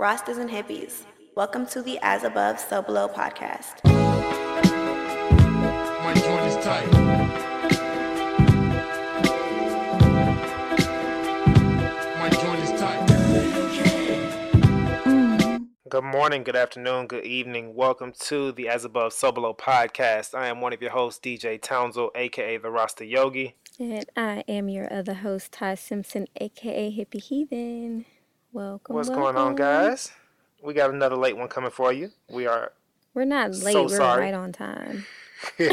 Rastas and hippies, welcome to the As Above, So Below podcast. My joint is tight. My joint is tight. Good morning, good afternoon, good evening. Welcome to the As Above So Below podcast. I am one of your hosts, DJ Townsville, aka the Rasta Yogi. And I am your other host, Ty Simpson, aka Hippie Heathen. Welcome. What's going on, guys? We got another late one coming for you. We are We're not late, So we're sorry. right on time.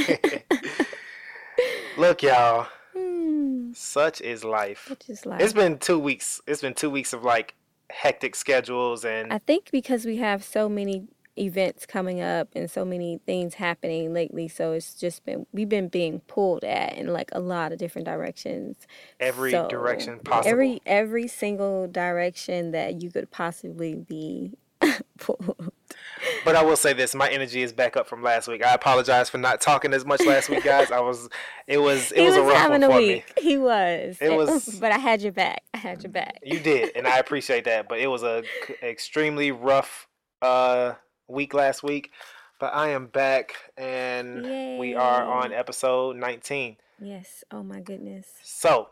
Look, y'all, Hmm. such is life. Which is like It's been two weeks. It's been two weeks of like hectic schedules and I think because we have so many events coming up and so many things happening lately, so it's just been we've been being pulled at in like a lot of different directions. every So, direction possible. Every every single direction that you could possibly be pulled. But I will say this: my energy is back up from last week. I apologize for not talking as much last week, guys. I was, it was, it was, was, a rough having one for week. me. He was. It was- but I had your back. I had your back. You did, and I appreciate that. But it was a extremely rough uh, week last week. But I am back, and we are on episode 19. Yes. Oh my goodness. So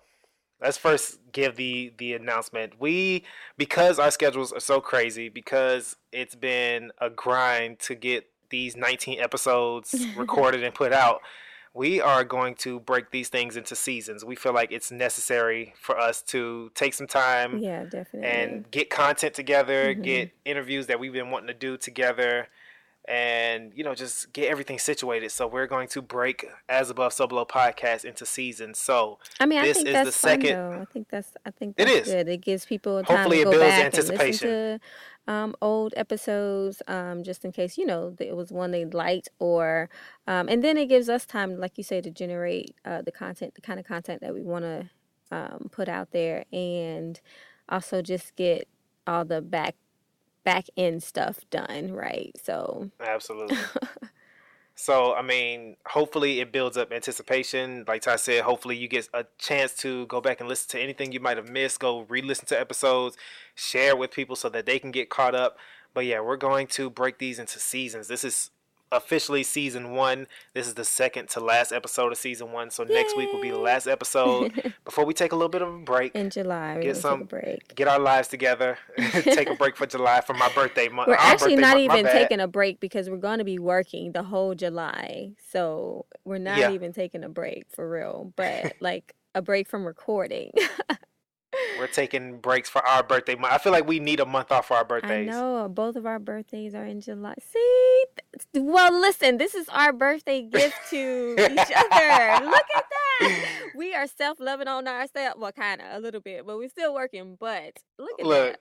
let's first give the the announcement. We because our schedules are so crazy, because it's been a grind to get these 19 episodes recorded and put out. We are going to break these things into seasons. We feel like it's necessary for us to take some time Yeah, definitely. and get content together, Mhm. get interviews that we've been wanting to do together, and you know just get everything situated. So we're going to break as above, so below podcast into seasons. So I mean, I this is the second- though. I think that's. I think It that's is. good. It gives people time Hopefully to it go builds back anticipation. and listen to um, old episodes, um, just in case you know it was one they liked, or um, and then it gives us time, like you say, to generate uh, the content, the kind of content that we want to um, put out there, and also just get all the back back end stuff done right. So Absolutely. so, I mean, hopefully it builds up anticipation. Like Ty said, hopefully you get a chance to go back and listen to anything you might have missed. Go re listen to episodes, share with people so that they can get caught up. But yeah, we're going to break these into seasons. This is officially season one. This is the second to last episode of season one. So, next week will be the last episode before we take a little bit of a break. in July, Get some- take a break. Get our lives together. take a break for July for my birthday month. We're our actually not month, even taking a break because we're going to be working the whole July. So we're not Yeah. even taking a break for real, but like a break from recording. We're taking breaks for our birthday month. I feel like we need a month off for our birthdays. I know both of our birthdays are in July. See, well, listen, this is our birthday gift to each other. Look at that. We are self loving on ourselves. Well, kind of a little bit, but we're still working. But look at Look, that.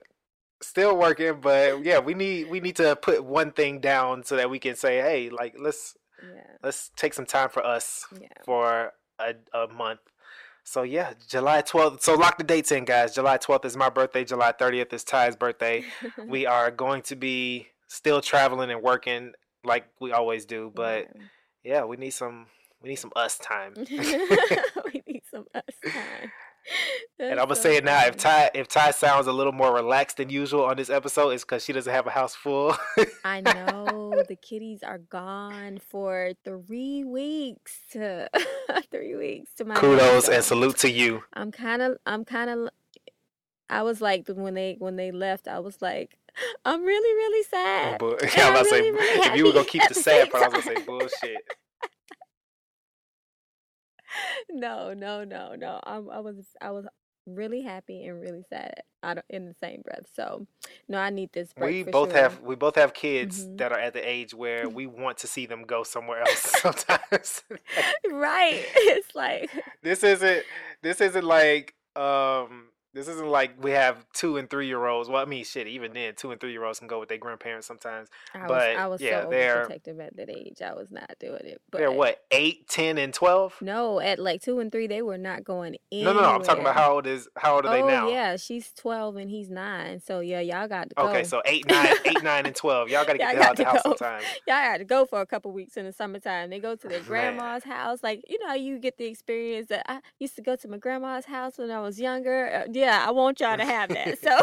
still working, but yeah, we need we need to put one thing down so that we can say, hey, like let's Yeah, let's take some time for us yeah. for a, a month. So yeah, July twelfth. So lock the dates in, guys. July twelfth is my birthday. July thirtieth is Ty's birthday. we are going to be still traveling and working like we always do, but yeah, we need some we need some us time. we need some us time. And I'm gonna so say it now. If. Ty if Ty sounds a little more relaxed than usual on this episode, it's because she doesn't have a house full. I know the kitties are gone for three weeks. To, three weeks to my Kudos and salute to you. I'm kind of, I'm kind of. I was like when they when they left, I was like, I'm really really oh, sad. But And I I'm was to say, really, really if you were gonna keep the sad part, I was gonna say bullshit. No, no, no, no. I, I was I was really happy and really sad I don't, in the same breath. So, no, I need this break. We both sure. have we both have kids Mhm. that are at the age where we want to see them go somewhere else sometimes. right. It's like this isn't this isn't like um this isn't like we have two and three year olds. Well, I mean, shit. Even then, two and three year olds can go with their grandparents sometimes. I was But, I was yeah, so they're- overprotective at that age. I was not doing it. But They're what eight, ten, and twelve. No, at like two and three, they were not going in. No, no, no. I'm talking about how old is how old are they oh, now? yeah, she's twelve and he's nine. So yeah, y'all got to go. Okay, so eight, nine, eight, nine, and twelve. Y'all gotta get Y'all out the house to go. sometime. y'all got to go for a couple weeks in the summertime. They go to their grandma's house. Like you know, you get the experience that I used to go to my grandma's house when I was younger. Uh, yeah, I want y'all to have that. So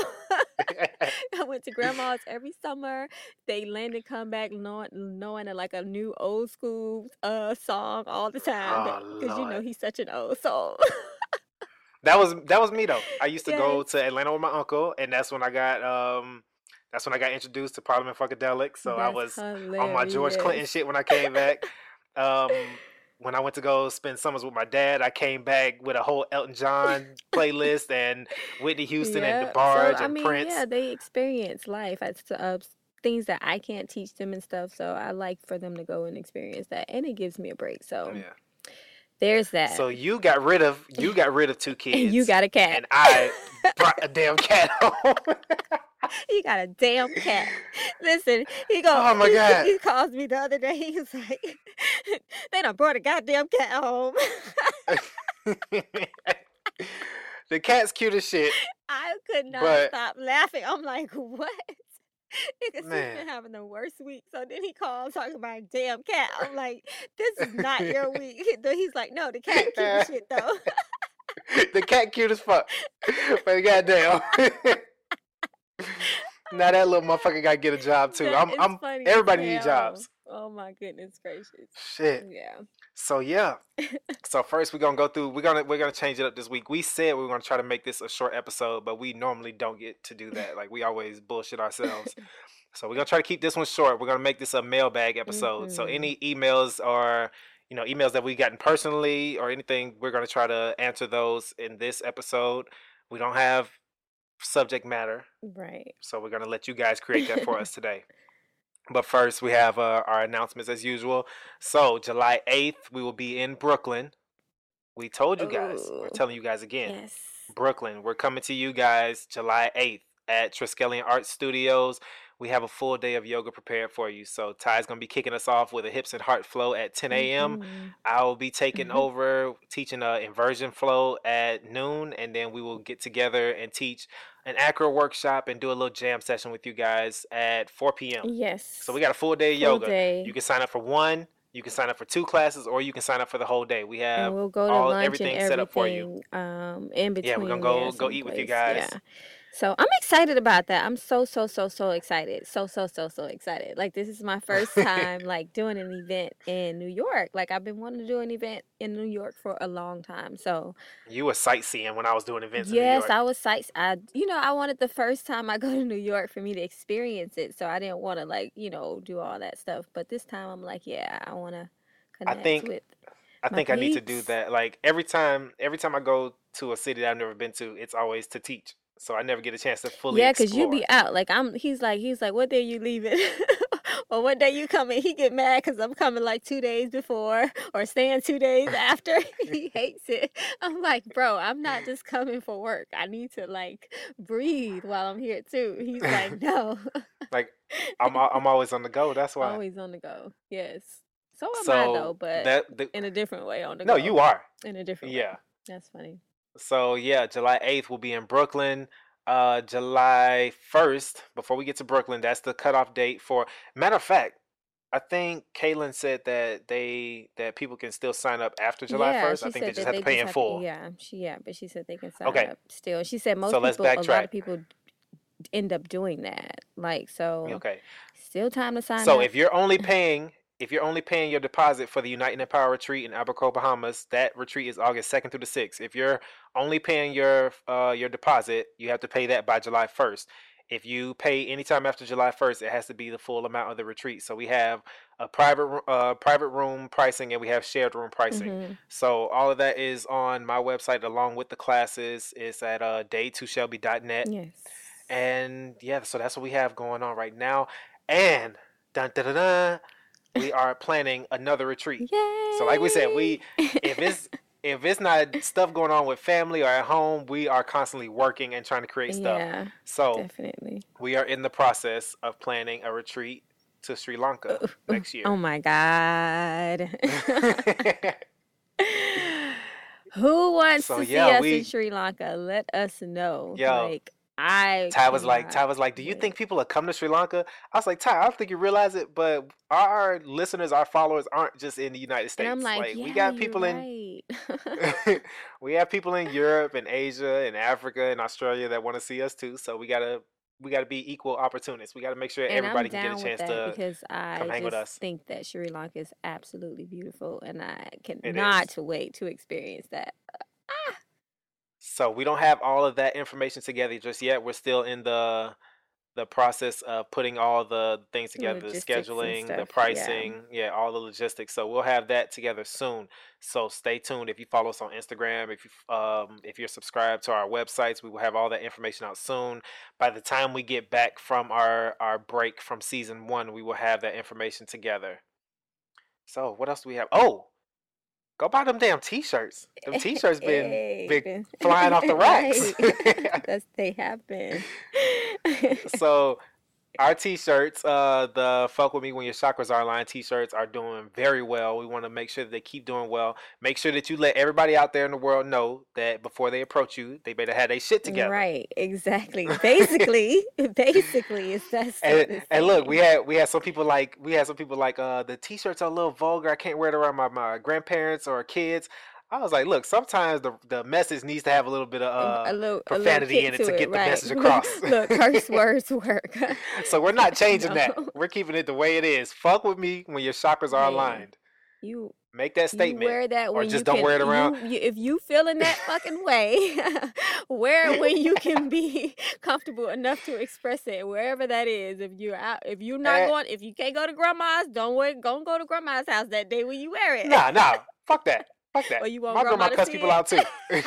I went to grandma's every summer. They land and come back knowing, knowing like a new old school uh song all the time Oh, because you know he's such an old soul. That was that was me though. I used to go to Atlanta with my uncle, and that's when I got um that's when I got introduced to Parliament Funkadelic. So I That's was on my George Clinton shit when I came back. Um, when I went to go spend summers with my dad, I came back with a whole Elton John playlist and Whitney Houston and. DeBarge so, I and mean, Prince. yeah, they experience life. It's uh, things that I can't teach them and stuff. So I like for them to go and experience that, and it gives me a break. So Yeah. there's that. So you got rid of you got rid of two kids. and you got a cat. and I brought a damn cat home. He got a damn cat. Listen, he go. Oh, my he, God. He calls me the other day. He was like, "They done brought a goddamn cat home." the cat's cute as shit. I could not But- stop laughing. I'm like, "What?" Because he's been having the worst week. So then he called talking about a damn cat. I'm like, "This is not your week." He's like, "No, the cat cute as shit though." the cat cute as fuck. But goddamn. Now that little motherfucker gotta get a job too. That I'm I'm everybody need jobs. Oh my goodness gracious. Shit. Yeah. So yeah. so first we're gonna go through we're gonna we're gonna change it up this week. We said we are gonna try to make this a short episode, but we normally don't get to do that. Like we always bullshit ourselves. So we're gonna try to keep this one short. We're gonna make this a mailbag episode. So Mhm. any emails or you know emails that we've gotten personally or anything, we're gonna try to answer those in this episode. We don't have subject matter, Right. so we're gonna let you guys create that for us today. But first, we have uh, our announcements as usual. So July eighth, we will be in Brooklyn. We told you guys. We're telling you guys again. Yes. Brooklyn. We're coming to you guys July 8th at Triskelion Art Studios. We have a full day of yoga prepared for you. So Ty's gonna be kicking us off with a hips and heart flow at 10 a.m. Mhm. I will be taking Mhm. over teaching a inversion flow at noon, and then we will get together and teach an acro workshop and do a little jam session with you guys at 4 p.m. Yes. So we got a full day of Full yoga. day. You can sign up for one. You can sign up for two classes, or you can sign up for the whole day. We have and we'll go to all lunch everything and set up for you. Um, in between. Yeah, we're gonna go- go eat with you guys. Yeah. So I'm excited about that. I'm so so so so excited. So so so so excited. Like this is my first time like doing an event in New York. Like I've been wanting to do an event in New York for a long time. So You were sightseeing when I was doing events in New yes, I was sights. I you know I wanted the first time I go to New York for me to experience it. So I didn't want to like you know do all that stuff. But this time I'm like yeah I want to connect think with. I my think I need to do that. Like every time, every time I go to a city that I've never been to, it's always to teach. So I never get a chance to fully. Yeah, cause you be out. Like I'm. He's like he's like, what day you leaving? or what day you coming? He get mad because I'm coming like two days before or staying two days after. he hates it. I'm like, bro, I'm not just coming for work. I need to like breathe while I'm here too. He's like, no, like I'm I'm always on the go. That's why. always on the go. Yes. So am I though, but that the, in a different way on the no, go. you are. in a different Yeah. way. That's funny. So yeah, July eighth will be in Brooklyn. Uh, July first, before we get to Brooklyn, that's the cutoff date for. Matter of fact, I think Kaylin said that they that people can still sign up after July yeah, first. I think they just have to pay in have full. yeah, she yeah, but she said they can sign Okay. up still. She said most So let's people, a lot of people end up doing that. Like so, Okay. still time to sign up. So up. if you're only paying if you're only paying your deposit for the Unite and Power retreat in Abaco, Bahamas, that retreat is August second through the sixth. If you're only paying your uh your deposit, you have to pay that by July first. If you pay anytime after July first, it has to be the full amount of the retreat. So we have a private uh private room pricing and we have shared room pricing. Mhm. So all of that is on my website along with the classes. It's at uh day2shelby.net. Yes. And yeah, so that's what we have going on right now. And dun, dun, dun, dun, we are planning another retreat. Yay! So like we said, we if it's if it's not stuff going on with family or at home, we are constantly working and trying to create stuff. yeah, So definitely. we are in the process of planning a retreat to Sri Lanka oh, oh, oh, next year. Oh my god. Who wants So, to see us we- in Sri Lanka? Let us know. Yo, like I Ty was like, Ty was like, do you think people will come to Sri Lanka? I was like, Ty, I don't think you realize it, but our listeners, our followers aren't just in the United States. Like, we yeah, got you're people in right. we have people in Europe and Asia and Africa and Australia that want to see us too. So we gotta we got to be equal opportunists. We got to make sure And everybody can get a chance to. because I come hang with just us. think that Sri Lanka is absolutely beautiful, and I cannot wait to experience that. So we don't have all of that information together just yet. We're still in the the process of putting all the things together, the scheduling, the stuff, yeah. pricing, yeah, all the logistics. So we'll have that together soon. So stay tuned. If you follow us on Instagram, if you um if you're subscribed to our websites, we will have all that information out soon. By the time we get back from our our break from season one, we will have that information together. So what else do we have? Oh, go buy them damn t-shirts. Them t-shirts been Hey, been flying off the racks. That's they have been. so our t-shirts uh the fuck with me when your chakras are aligned t-shirts are doing very well. We want to make sure that they keep doing well. Make sure that you let everybody out there in the world know that before they approach you they better have their shit together. Right, exactly. Basically, basically, it's that. and, and look we had we had some people like we had some people like uh the t-shirts are a little vulgar. I can't wear it around my, my grandparents or kids i was like look sometimes the the message needs to have a little bit of uh a little profanity a little in it to get the message across. Look, curse words work. so we're not changing that we're keeping it the way it is fuck with me when your chakras are Man, aligned You Make that statement. You wear that or just you don't can, wear it around. You, if you feel in that fucking way, wear it when you can be comfortable enough to express it, wherever that is. If you're out, if you're not Eh. going, if you can't go to grandma's, don't wear, don't go to grandma's house that day when you wear it. Nah, nah. Fuck that. Fuck that. Or you want My grandma cuss people out too.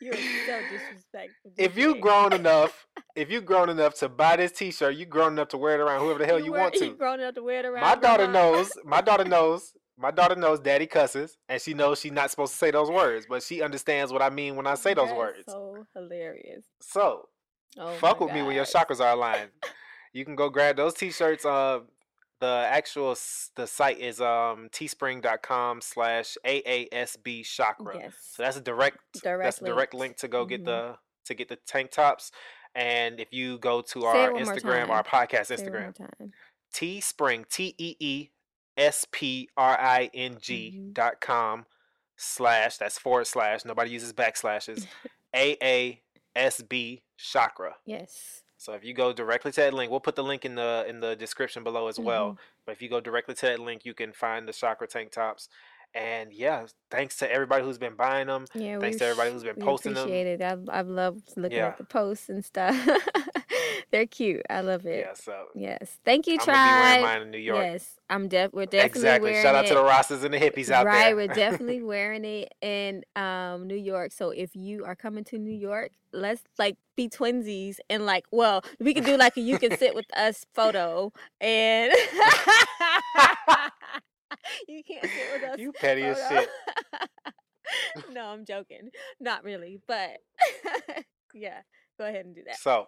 You're so disrespectful. if you grown enough, if you grown enough to buy this T-shirt, you grown enough to wear it around whoever the hell you, wear- want to. You grown enough to wear it around. My daughter grandma. knows. My daughter knows. My daughter knows Daddy cusses, and she knows she's not supposed to say those words, but she understands what I mean when I say those That's words. So hilarious. So Oh fuck with me when your chakras are aligned. You can go grab those t-shirts. Uh, the actual the site is um teespring.com slash AASB chakra. Yes. So that's a direct that's Direct a direct link to go get Mhm. the to get the tank tops. And if you go to Say our it one more Instagram, our podcast Say it one more Instagram. Teespring, T E E S P R I N G Mhm. dot com slash that's forward slash nobody uses backslashes A A S B chakra. Yes. So if you go directly to that link, we'll put the link in the in the description below as well. Mm-hmm. But if you go directly to that link, you can find the chakra tank tops. And yeah, thanks to everybody who's been buying them. Yeah, Thanks to everybody who's been posting them. appreciate it. I've I've loved looking Yeah. at the posts and stuff. They're cute. I love it. Yeah, so Yes. Thank you, I'm gonna be wearing tribe. mine in New York. Yes, I'm def. We're definitely wearing it. exactly. Shout out it. to the Rastas and the hippies out right, there. Right, we're definitely wearing it in um New York. So if you are coming to New York, let's like be twinsies and like, well, we could do like a you can sit with us photo and you can't sit with us. you petty as shit. no, I'm joking. Not really, but yeah, go ahead and do that. So,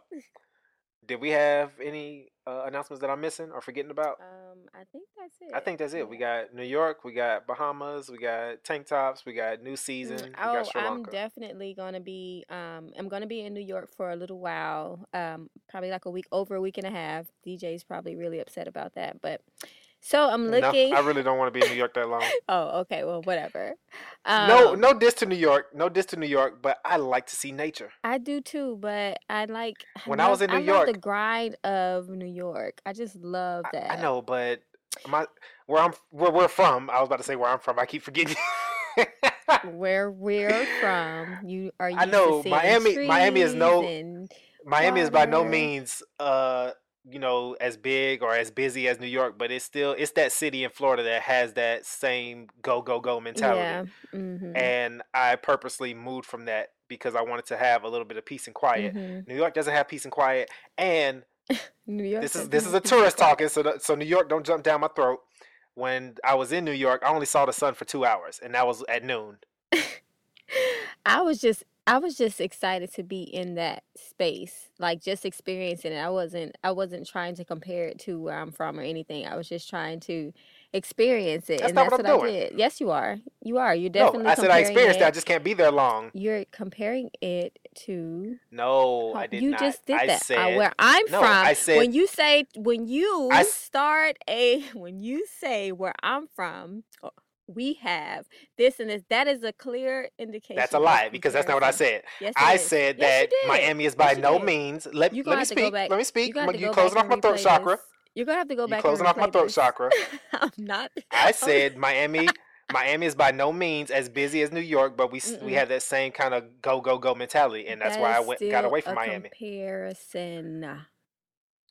did we have any uh, announcements that I'm missing or forgetting about? Um, I think that's it. I think that's it. We got New York, we got Bahamas, we got tank tops, we got new Mm, season, Oh, I'm definitely gonna be. Um, I'm gonna be in New York for a little while. Um, probably like a week, over a week and a half. DJ's probably really upset about that, but so I'm no, looking. I really don't want to be in New York that long. oh, okay. Well, whatever. no, Um, no diss to New York, no diss to New York, but I like to see nature. I do too, but I like. When I was in New love the grind of New York. I just love that. I know, but my where I'm where we're from, I was about to say where I'm from. I keep forgetting. Where we're from, you are. I know, Miami- Miami is no- Miami is by no means uh you know as big or as busy as New York, but it's still it's that city in Florida that has that same go go go mentality. Yeah. hmm And I purposely moved from that because I wanted to have a little bit of peace and quiet. hmm New York doesn't have peace and quiet, and New York. this is this is a tourist talking, so the, so New York don't jump down my throat. When I was in New York, I only saw the sun for two hours, and that was at noon. I was just I was just excited to be in that space, like just experiencing it. I wasn't I wasn't trying to compare it to where I'm from or anything. I was just trying to experience it, That's and not that's what I'm what I did. Yes, you are. You are. You're definitely. No. I said I experienced it. I just can't be there long. You're comparing it to. No, I Huh, did you not. just did I that. Uh, where I'm no, from, I said- when you say when you I start a when you say where I'm from, oh, we have this and this. That is a clear indication. That's a lie because that's not what I said. Yes, I is. said Yes, that. Miami is by Yes, no did. means. Let, You let me have to go speak. back. Let me speak. to You closing off my throat chakra. this. You're gonna have to go You back. closing off my throat this. chakra. I'm not. I said Miami. Miami is by no means as busy as New York, but we s we Mm-mm. have that same kind of go go go mentality, and that's That why I went got away from Miami. Comparison.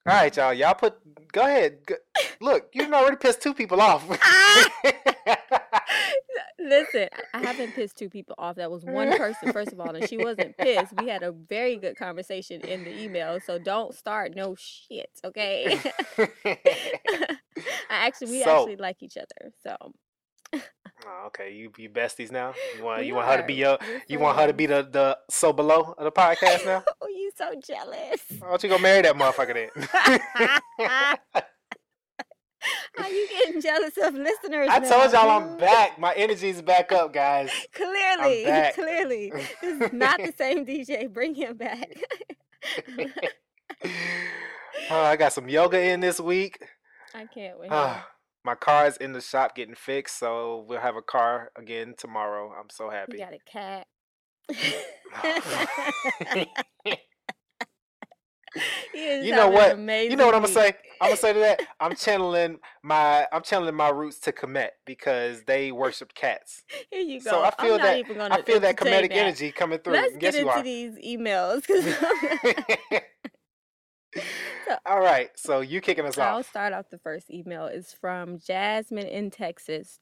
All right, y'all. Y'all put. Go ahead. Go, look, you've already pissed two people off. Ah! Listen, I haven't pissed two people off. That was one person, first of all, and she wasn't pissed. We had a very good conversation in the email, so don't start no shit, okay? I actually, we So- actually like each other, so oh, okay, you you besties now. You want we you want her to be your you want her to be the the so below of the podcast now. Oh, you so jealous. Why don't you go marry that motherfucker then? Are you getting jealous of listeners? I now, told y'all I'm back. My energy's back up, guys. Clearly, clearly, this is not the same DJ. Bring him back. oh, I got some yoga in this week. I can't wait. Ah. Ah, car is in the shop getting fixed, so we'll have a car again tomorrow. I'm so happy. got a cat. You know what? You know what I'm gonna say? I'm gonna say to that. I'm channeling my I'm channeling my roots to Kemet because they worshipped cats. Here you go. So I feel that I feel that that. energy coming through. Let's yes, get you into these emails. All right, so you kicking us off. I'll start off the first email. It's from Jasmine in Texas.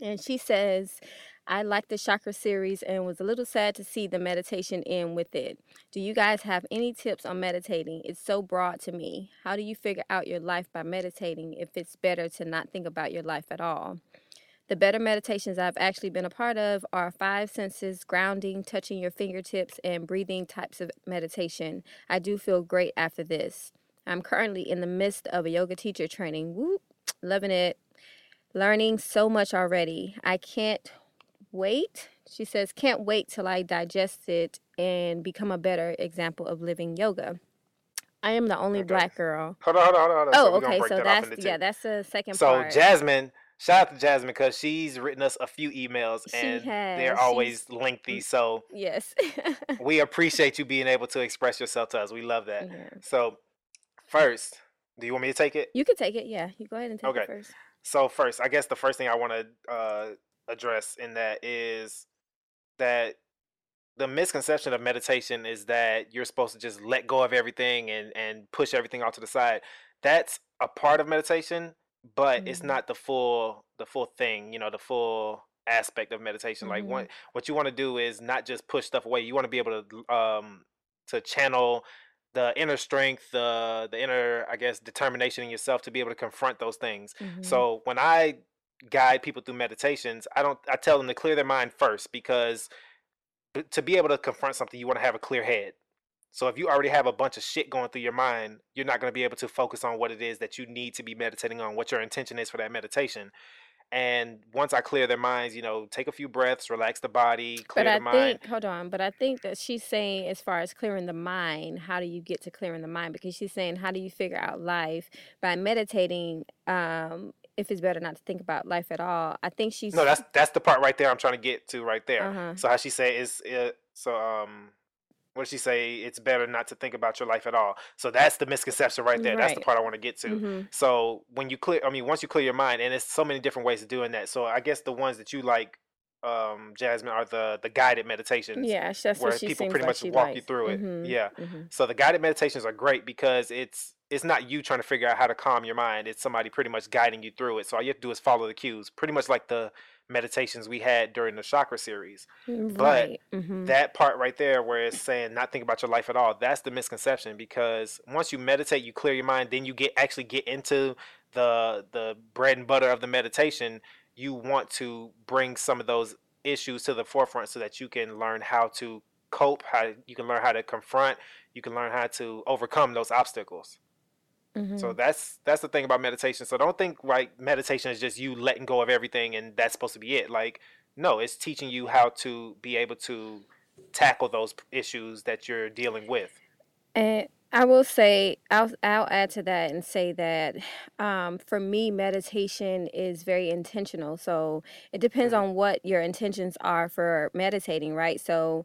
And she says, I like the chakra series and was a little sad to see the meditation end with it. Do you guys have any tips on meditating? It's so broad to me. How do you figure out your life by meditating if it's better to not think about your life at all? The better meditations I've actually been a part of are five senses, grounding, touching your fingertips, and breathing types of meditation. I do feel great after this. I'm currently in the midst of a yoga teacher training. Whoop, loving it. Learning so much already. I can't wait. She says, can't wait till I digest it and become a better example of living yoga. I am the only Okay. black girl. Hold on, hold on, hold on. hold on. Oh, so okay. So that that's yeah, that's the second So part. So Jasmine, shout out to Jasmine because she's written us a few emails and they're She's- always lengthy. So yes. we appreciate you being able to express yourself to us. We love that. Yeah. So first, do you want me to take it? You can take it. Yeah, you go ahead and take Okay. it first. So first, I guess the first thing I want to uh, address in that is that the misconception of meditation is that you're supposed to just let go of everything and and push everything off to the side. That's a part of meditation, but it's Mhm. not the full the full thing. You know, the full aspect of meditation. Like Mhm. what what you want to do is not just push stuff away. You want to be able to um to channel the inner strength, the the inner, I guess, determination in yourself to be able to confront those things. Mhm. So when I guide people through meditations, I don't I tell them to clear their mind first because to be able to confront something, you want to have a clear head. So if you already have a bunch of shit going through your mind, you're not going to be able to focus on what it is that you need to be meditating on, what your intention is for that meditation. And once I clear their minds, you know, take a few breaths, relax the body, clear But I the mind. think, hold on, but I think that she's saying, as far as clearing the mind, how do you get to clearing the mind? Because she's saying, how do you figure out life by meditating? Um, if it's better not to think about life at all, I think she's No, that's that's the part right there I'm trying to get to right there. Uh-huh. So how she say is uh, so um what did she say? It's better not to think about your life at all. So that's the misconception right there. That's the part I want to get to. Mhm. So when you clear, I mean, once you clear your mind, and there's so many different ways of doing that. So I guess the ones that you like, um, Jasmine, are the the guided meditations. yeah, that's where what she people pretty like much walk you through it. Mhm, Yeah. mhm. So the guided meditations are great because it's it's not you trying to figure out how to calm your mind. It's somebody pretty much guiding you through it. So all you have to do is follow the cues, pretty much like the meditations we had during the chakra series. But Right. mhm. That part right there, where it's saying not think about your life at all, that's the misconception. Because once you meditate, you clear your mind, then you get actually get into the the bread and butter of the meditation. You want to bring some of those issues to the forefront so that you can learn how to cope, how you can learn how to confront, you can learn how to overcome those obstacles. Mhm. So that's that's the thing about meditation. So don't think like meditation is just you letting go of everything and that's supposed to be it. Like no, it's teaching you how to be able to tackle those issues that you're dealing with. And I will say I'll I'll add to that and say that um, for me meditation is very intentional. So it depends Mhm. on what your intentions are for meditating, right? So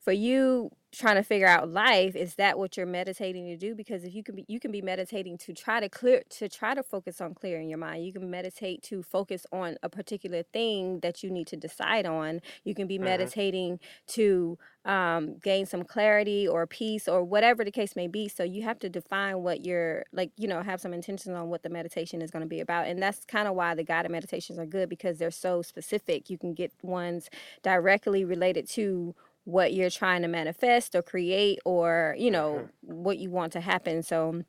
for you trying to figure out life is that what you're meditating to do? Because if you can be you can be meditating to try to clear to try to focus on clearing your mind. You can meditate to focus on a particular thing that you need to decide on. You can be Mhm. meditating to um, gain some clarity or peace or whatever the case may be. So you have to define what you're like you know have some intentions on what the meditation is going to be about. And that's kind of why the guided meditations are good because they're so specific. You can get ones directly related to what you're trying to manifest or create or you know what you want to happen. So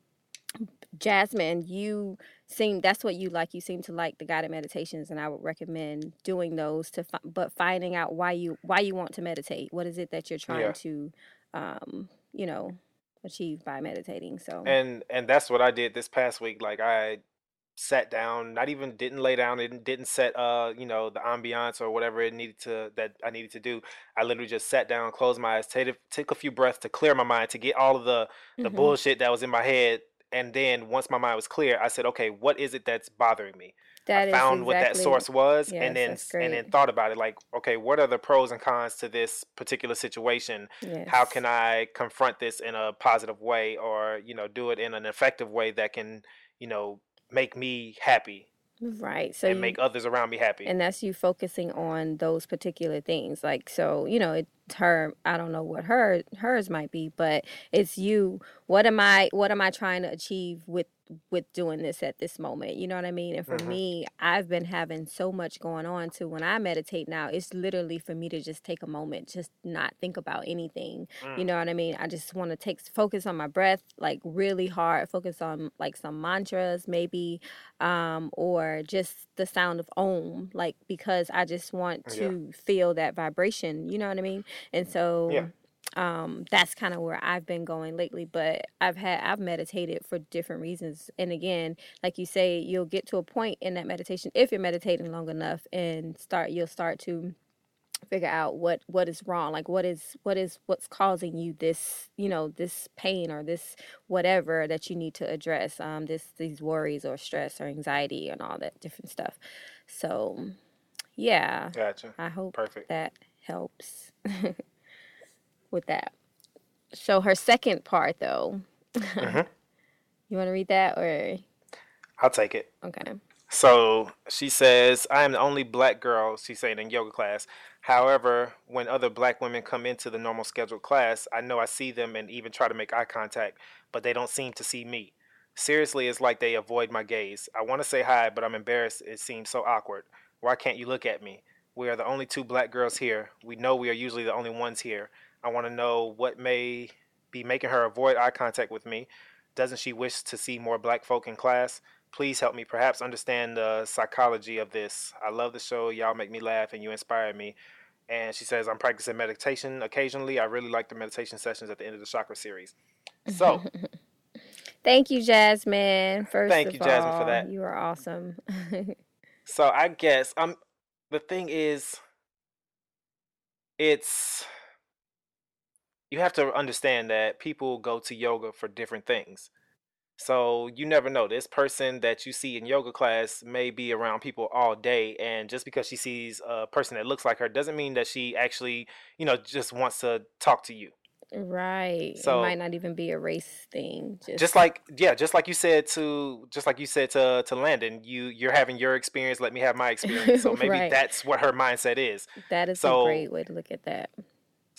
jasmine you seem that's what you like. You seem to like the guided meditations and i would recommend doing those to fi- but finding out why you why you want to meditate. What is it that you're trying Yeah. to um you know achieve by meditating? So and and that's what I did this past week. Like I sat down, not even didn't lay down, didn't didn't set uh you know the ambiance or whatever it needed to that I needed to do. I literally just sat down, closed my eyes, take a- took a few breaths to clear my mind, to get all of the the Mhm. bullshit that was in my head. And then once my mind was clear, I said, okay, what is it that's bothering me? that I found what that source was, yes, and then and then thought about it. Like, okay, what are the pros and cons to this particular situation? How can I confront this in a positive way, or you know, do it in an effective way that can, you know, make me happy right so and you, make others around me happy? and that's you focusing on those particular things like so you know it's her i don't know what her hers might be but it's you what am i what am i trying to achieve with with doing this at this moment you know what i mean and for Mhm. me i've been having so much going on to when i meditate now it's literally for me to just take a moment just not think about anything you Mm. know what i mean i just want to take focus on my breath like really hard focus on like some mantras maybe um, or just the sound of om, like because I just want Yeah. to feel that vibration. You know what I mean? And so Yeah. Um, that's kind of where I've been going lately. But I've had I've meditated for different reasons. And again, like you say, you'll get to a point in that meditation if you're meditating long enough, and start you'll start to figure out what what is wrong like what is what is what's causing you this you know this pain or this whatever that you need to address um this these worries or stress or anxiety and all that different stuff so yeah Gotcha. i hope Perfect. that helps with that so her second part though Mhm. you want to read that or I'll take it. okay So she says, I am the only black girl, she's saying in yoga class. However, when other black women come into the normal scheduled class, I know I see them and even try to make eye contact, but they don't seem to see me. Seriously, it's like they avoid my gaze. I want to say hi, but I'm embarrassed. It seems so awkward. Why can't you look at me? We are the only two black girls here. We know we are usually the only ones here. I want to know what may be making her avoid eye contact with me. Doesn't she wish to see more black folk in class? Please help me perhaps understand the psychology of this. I love the show. Y'all make me laugh and you inspire me. And she says, I'm practicing meditation occasionally. I really like the meditation sessions at the end of the chakra series. So, thank you jasmine first Thank of you, Jasmine, for all, that. you are awesome so I guess um the thing is it's you have to understand that people go to yoga for different things. So you never know. This person that you see in yoga class may be around people all day, and just because she sees a person that looks like her doesn't mean that she actually, you know, just wants to talk to you. Right. So it might not even be a race thing. Just, Just like yeah, just like you said to just like you said to to Landon, you you're having your experience, let me have my experience. So maybe Right. that's what her mindset is. that is so- a great way to look at that.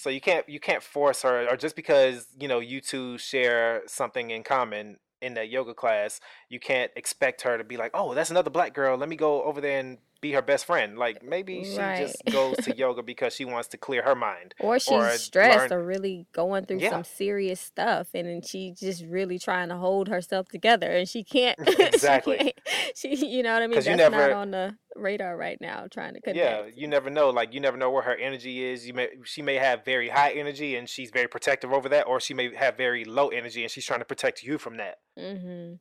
So you can't you can't force her or just because, you know, you two share something in common in that yoga class, you can't expect her to be like, "Oh, that's another black girl. Let me go over there and be her best friend." Like maybe she Right. just goes to yoga because she wants to clear her mind. Or she's or stressed learn- or really going through Yeah. some serious stuff and then she just really trying to hold herself together and she can't Exactly. she, can't- she you know what I mean? That's you not never- on the radar right now trying to connect. Yeah, you never know. Like you never know where her energy is. You may she may have very high energy and she's very protective over that, or she may have very low energy and she's trying to protect you from that. Mm-hmm.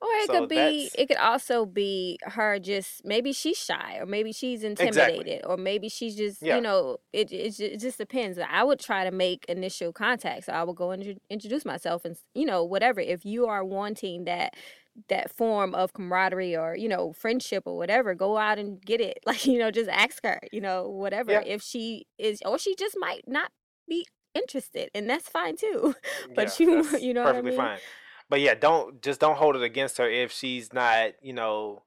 Or it So could be, that's it could also be her just maybe she's shy, or maybe she's exactly. intimidated, or maybe she's just you know it it, it just depends. I would try to make initial contact, so I would go and introduce myself, and you know whatever. If you are wanting that that form of camaraderie or you know friendship or whatever, go out and get it. Like you know, just ask her, you know whatever. Yeah. If she is, or she just might not be interested, and that's fine too. Yeah, But you you know what I perfectly mean? fine. But yeah, don't just don't hold it against her if she's not, you know,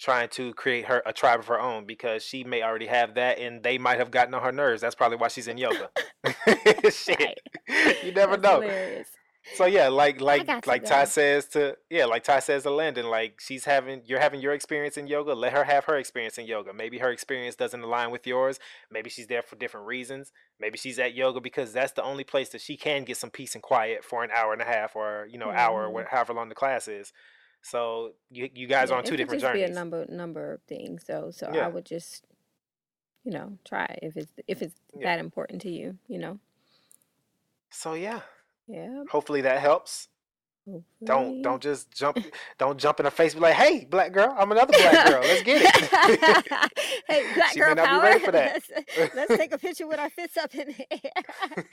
trying to create her a tribe of her own because she may already have that and they might have gotten on her nerves. That's probably why she's in yoga. Shit. Right. You never That's know. hilarious. So yeah, like like like Ty says to yeah, like Ty says to Landon, like she's having you're having your experience in yoga. Let her have her experience in yoga. Maybe her experience doesn't align with yours. Maybe she's there for different reasons. Maybe she's at yoga because that's the only place that she can get some peace and quiet for an hour and a half or you know hour mm-hmm. or however long the class is. So you you guys are Yeah, on it two different just be a number number of things. So so I would just you know try if it's if it's yeah. that important to you. You know. So yeah, Yeah. hopefully that helps. Don't don't just jump don't jump in her face and be like, hey, black girl, I'm another black girl. Let's get it. hey, black she may girl not be power. ready for that. Let's let's take a picture with our fists up in the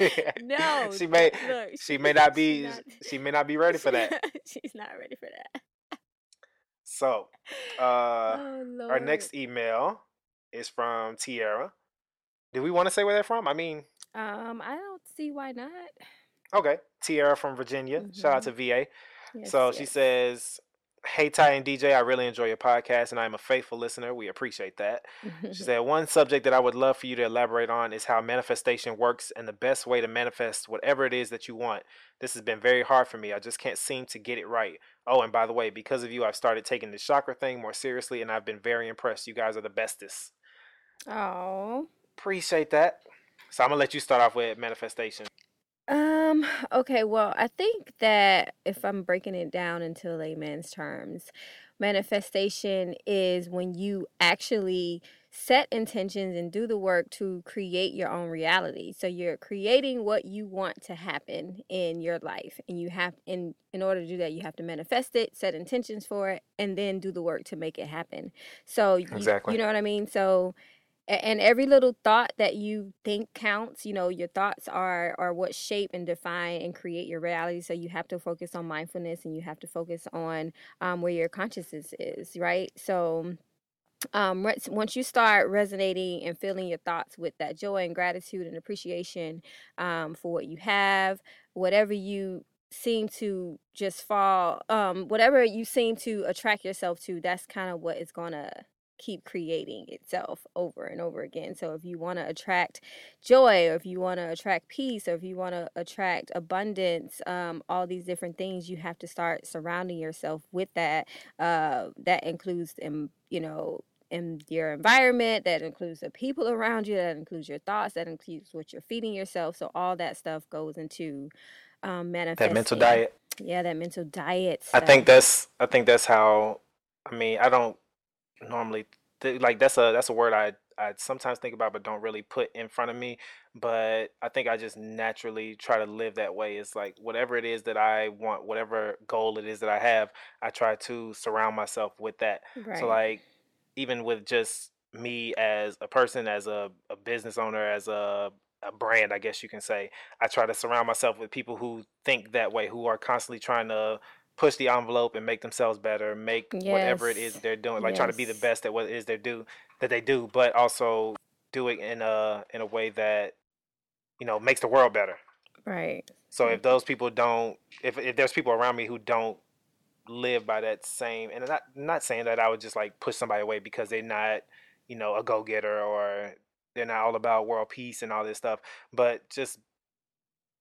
air. no, she may look, she may not be not. she may not be ready for that. she's not ready for that. So, uh Oh our next email is from Tierra. Do we want to say where they're from? I mean, Um, I don't see why not. Okay. Tierra from Virginia. Shout out to mm-hmm. VA. Yes, So she says, Hey Ty and DJ, I really enjoy your podcast and I'm a faithful listener. We appreciate that. She said, One subject that I would love for you to elaborate on is how manifestation works and the best way to manifest whatever it is that you want. This has been very hard for me. I just can't seem to get it right. Oh, and by the way, because of you, I've started taking the chakra thing more seriously and I've been very impressed. You guys are the bestest. Oh. Appreciate that. So I'm going to let you start off with manifestation. Um, okay, well, I think that if I'm breaking it down into layman's terms, manifestation is when you actually set intentions and do the work to create your own reality. So you're creating what you want to happen in your life. And you have in in order to do that, you have to manifest it, set intentions for it, and then do the work to make it happen. So you Exactly. you know what I mean? So and every little thought that you think counts you know your thoughts are are what shape and define and create your reality. So you have to focus on mindfulness and you have to focus on um, where your consciousness is right? So um, once you start resonating and filling your thoughts with that joy and gratitude and appreciation um, for what you have whatever you seem to just fall um, whatever you seem to attract yourself to that's kind of what is to keep creating itself over and over again. So if you want to attract joy, or if you want to attract peace, or if you want to attract abundance, um, all these different things, you have to start surrounding yourself with that. Uh, that includes, um, you know, in your environment, that includes the people around you, that includes your thoughts, that includes what you're feeding yourself. So all that stuff goes into um, That mental diet. Yeah, that mental diet I think that's I think that's how I mean, I don't normally th- like that's a that's a word I I sometimes think about but don't really put in front of me, but I think I just naturally try to live that way. It's like whatever it is that I want, whatever goal it is that I have, I try to surround myself with that. So like even with just me as a person, as a, a business owner, as a a brand, I guess you can say. I try to surround myself with people who think that way, who are constantly trying to push the envelope and make themselves better, make whatever it is they're doing, like trying to be the best at what it is they do that they do, but also do it in a in a way that you know makes the world better. Right. So if those mm-hmm. people don't, if if there's people around me who don't live by that same, and I'm not not saying that I would just like push somebody away because they're not, you know, a go getter or they're not all about world peace and all this stuff, but just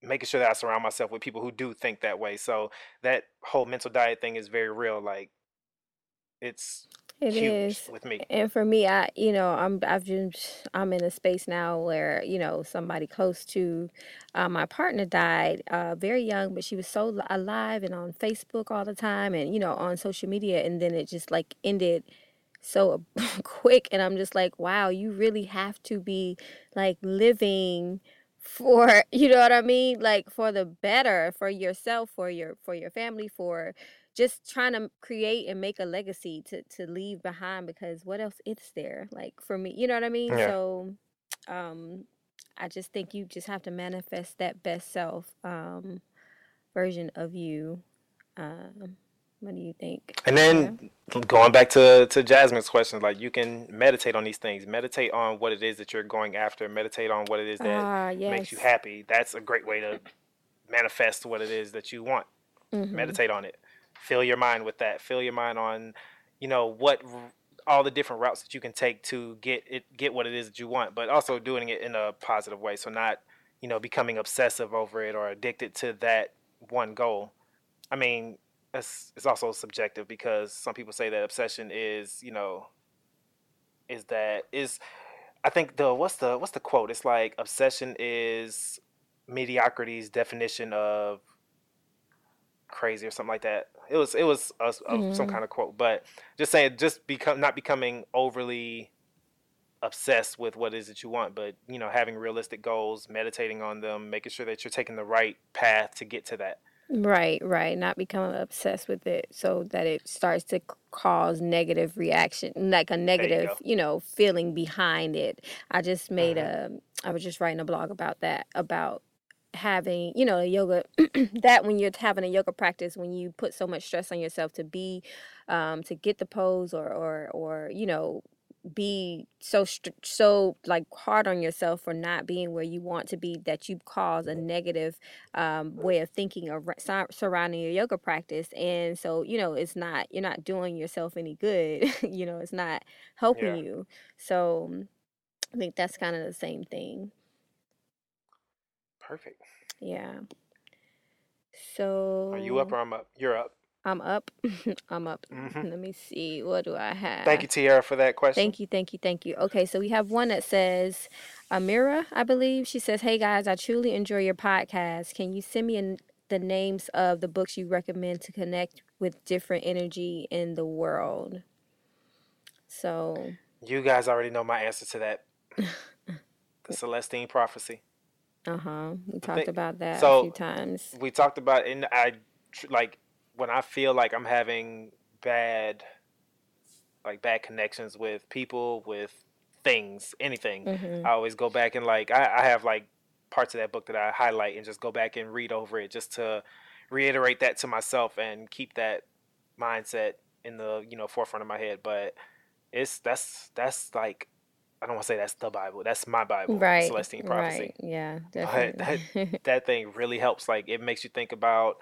making sure that I surround myself with people who do think that way. So that whole mental diet thing is very real. Like it's It huge is. with me. And for me, I, you know, I'm, I've just, I'm in a space now where, you know, somebody close to uh, my partner died uh, very young, but she was so alive and on Facebook all the time and, you know, on social media. And then it just like ended so quick. And I'm just like, wow, you really have to be like living for you know what I mean, like for the better for yourself, for your for your family, for just trying to create and make a legacy to to leave behind because what else is there like for me you know what i mean Yeah. so um i just think you just have to manifest that best self um version of you um what do you think And Yeah. then going back to to Jasmine's question, like you can meditate on these things. Meditate on what it is that you're going after. Meditate on what it is that ah makes you happy. That's a great way to manifest what it is that you want. hmm Meditate on it. Fill your mind with that. Fill your mind on, you know, what all the different routes that you can take to get it get what it is that you want, but also doing it in a positive way. So not, you know, becoming obsessive over it or addicted to that one goal. I mean, it's it's also subjective because some people say that obsession is, you know, is that is I think the what's the what's the quote? It's like obsession is mediocrity's definition of crazy or something like that. It was it was a, a, some hmm kind of quote, but just saying just become not becoming overly obsessed with what it is that you want, but you know having realistic goals, meditating on them, making sure that you're taking the right path to get to that. Right, right. Not become obsessed with it so that it starts to c- cause negative reaction, like a There you negative, you know, feeling behind it. I just made hmm a, I was just writing a blog about that, about having, you know, yoga, that when you're having a yoga practice, when you put so much stress on yourself to be, um, to get the pose or, or, or, you know, be so so like hard on yourself for not being where you want to be that you cause a negative um, way of thinking sur- surrounding your yoga practice and so you know it's not you're not doing yourself any good you know it's not helping Yeah, you so mm, i think that's kind of the same thing perfect. yeah So Are you up or I'm up? You're up. I'm up i'm up hmm let me see what do i have? Thank you, Tiara, for that question. Thank you, thank you, thank you. Okay, so we have one that says, Amira, I believe. She says, Hey guys, I truly enjoy your podcast. Can you send me an, the names of the books you recommend to connect with different energy in the world? So, You guys already know my answer to that. The Celestine prophecy. uh huh. We talked think about that a few times. We talked about, and I like when I feel like I'm having bad, like bad connections with people, with things, anything. Mm-hmm. I always go back and like I, I have like parts of that book that I highlight and just go back and read over it just to reiterate that to myself and keep that mindset in the you know forefront of my head. But it's that's that's like I don't want to say that's the Bible. That's my Bible, Right, Celestine prophecy. right. Yeah, But that definitely. that thing really helps. Like it makes you think about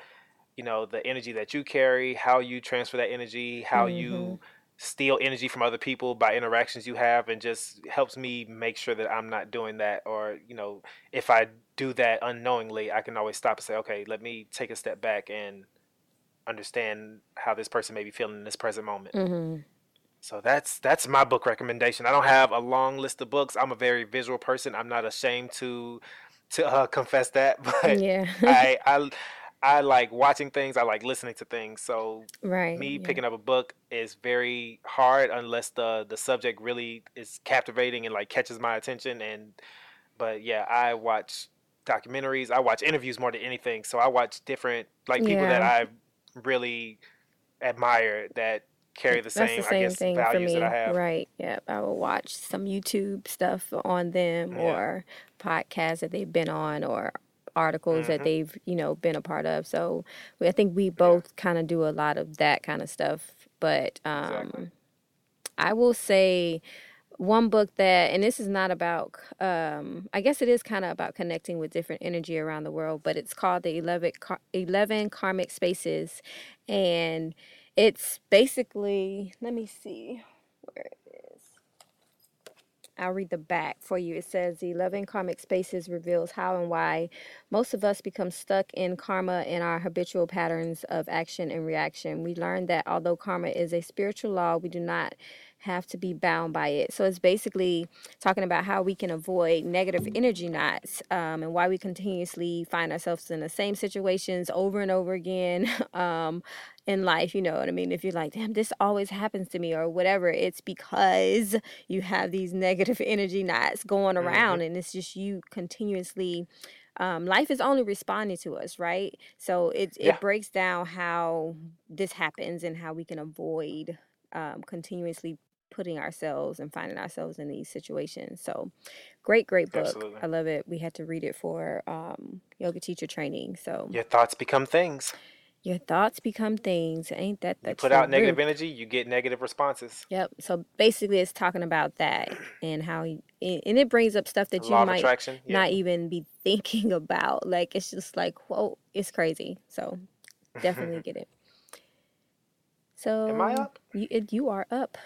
you know the energy that you carry, how you transfer that energy, how mm-hmm. you steal energy from other people by interactions you have, and just helps me make sure that I'm not doing that. Or you know, if I do that unknowingly, I can always stop and say, okay, let me take a step back and understand how this person may be feeling in this present moment. Mm-hmm. So that's that's my book recommendation. I don't have a long list of books. I'm a very visual person. I'm not ashamed to to uh, confess that, but Yeah. I I I like watching things. I like listening to things. So right. me Yeah. picking up a book is very hard unless the the subject really is captivating and like catches my attention. And but yeah, I watch documentaries. I watch interviews more than anything. So I watch different like people that I really admire that carry the That's same, the I same guess, thing for values that I me. have. Right. Yep. I will watch some YouTube stuff on them Yeah. or podcasts that they've been on or articles that hmm they've, you know, been a part of. So we, I think we Yeah. both kind of do a lot of that kind of stuff. But Exactly. um, I will say one book that, and this is not about, um, I guess it is kind of about connecting with different energy around the world, but it's called the 11, Kar- 11 Karmic Spaces. And it's basically, let me see where. I'll read the back for you. It says the 11 karmic spaces reveals how and why most of us become stuck in karma and our habitual patterns of action and reaction. We learn that although karma is a spiritual law, we do not have to be bound by it. So it's basically talking about how we can avoid negative energy knots um, and why we continuously find ourselves in the same situations over and over again um, in life. You know what I mean? If you're like, damn, this always happens to me or whatever, it's because you have these negative energy knots going around and it's just you continuously um, life is only responding to us, right? So it it Yeah. breaks down how this happens and how we can avoid um, continuously putting ourselves and finding ourselves in these situations. So great, great book. Absolutely. I love it. We had to read it for um, yoga teacher training. So Your thoughts become things. your thoughts become things. Ain't that the You put out negative energy, you get negative responses. Yep. So basically, it's talking about that and how, you, and it brings up stuff that you might attraction. Yeah. not even be thinking about. Like it's just like, whoa, it's crazy. So definitely get it. So Am I up? You you are up.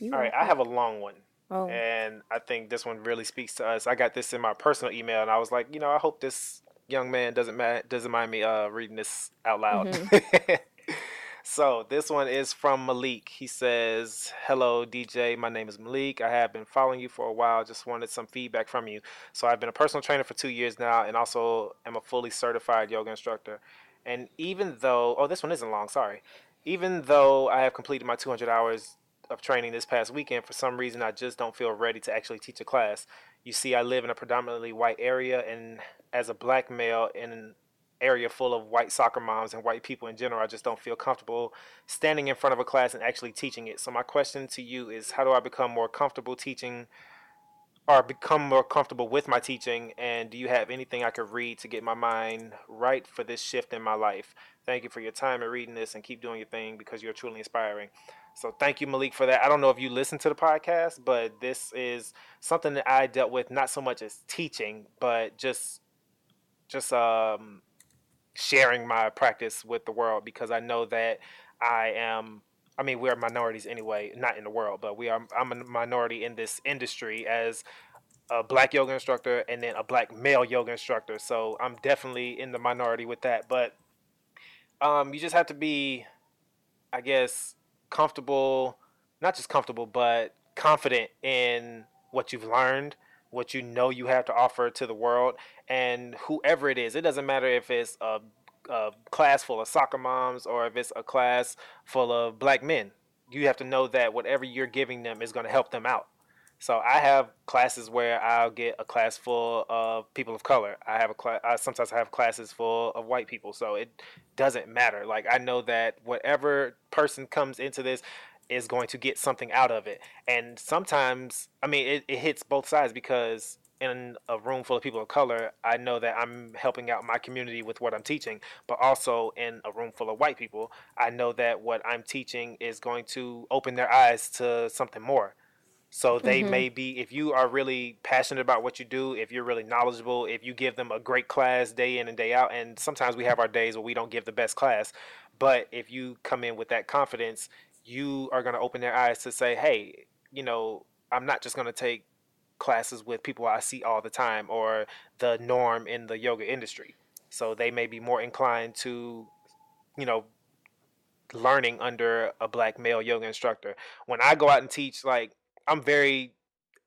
You All right, I have a long one. Oh, And I think this one really speaks to us. I got this in my personal email, and I was like, you know, I hope this young man doesn't ma- doesn't mind me uh, reading this out loud. Mm-hmm. so this one is from Malik. He says, "Hello, DJ. My name is Malik. I have been following you for a while. Just wanted some feedback from you. So I've been a personal trainer for two years now, and also am a fully certified yoga instructor. And even though, oh, this one isn't long. Sorry. Even though I have completed my 200 hours of training this past weekend, for some reason I just don't feel ready to actually teach a class. You see, I live in a predominantly white area, and as a black male in an area full of white soccer moms and white people in general, I just don't feel comfortable standing in front of a class and actually teaching it. So my question to you is, how do I become more comfortable teaching? Or become more comfortable with my teaching, and do you have anything I could read to get my mind right for this shift in my life? Thank you for your time and reading this, and keep doing your thing because you're truly inspiring. So thank you, Malik, for that. I don't know if you listen to the podcast, but this is something that I dealt with not so much as teaching, but just just um, sharing my practice with the world because I know that I am. I mean, we're minorities anyway, not in the world, but we are. I'm a minority in this industry as a black yoga instructor and then a black male yoga instructor. So I'm definitely in the minority with that. But um, you just have to be, I guess, comfortable, not just comfortable, but confident in what you've learned, what you know you have to offer to the world, and whoever it is. It doesn't matter if it's a, a class full of soccer moms or if it's a class full of black men. You have to know that whatever you're giving them is going to help them out. So I have classes where I'll get a class full of people of color. I have a class. Sometimes I have classes full of white people. So it doesn't matter. Like I know that whatever person comes into this is going to get something out of it. And sometimes, I mean, it, it hits both sides because in a room full of people of color, I know that I'm helping out my community with what I'm teaching. But also in a room full of white people, I know that what I'm teaching is going to open their eyes to something more. So they mm-hmm. may be, if you are really passionate about what you do, if you're really knowledgeable, if you give them a great class day in and day out, and sometimes we have our days where we don't give the best class, but if you come in with that confidence, you are going to open their eyes to say, hey, you know, I'm not just going to take classes with people I see all the time or the norm in the yoga industry. So they may be more inclined to, you know, learning under a black male yoga instructor. When I go out and teach, like, I'm very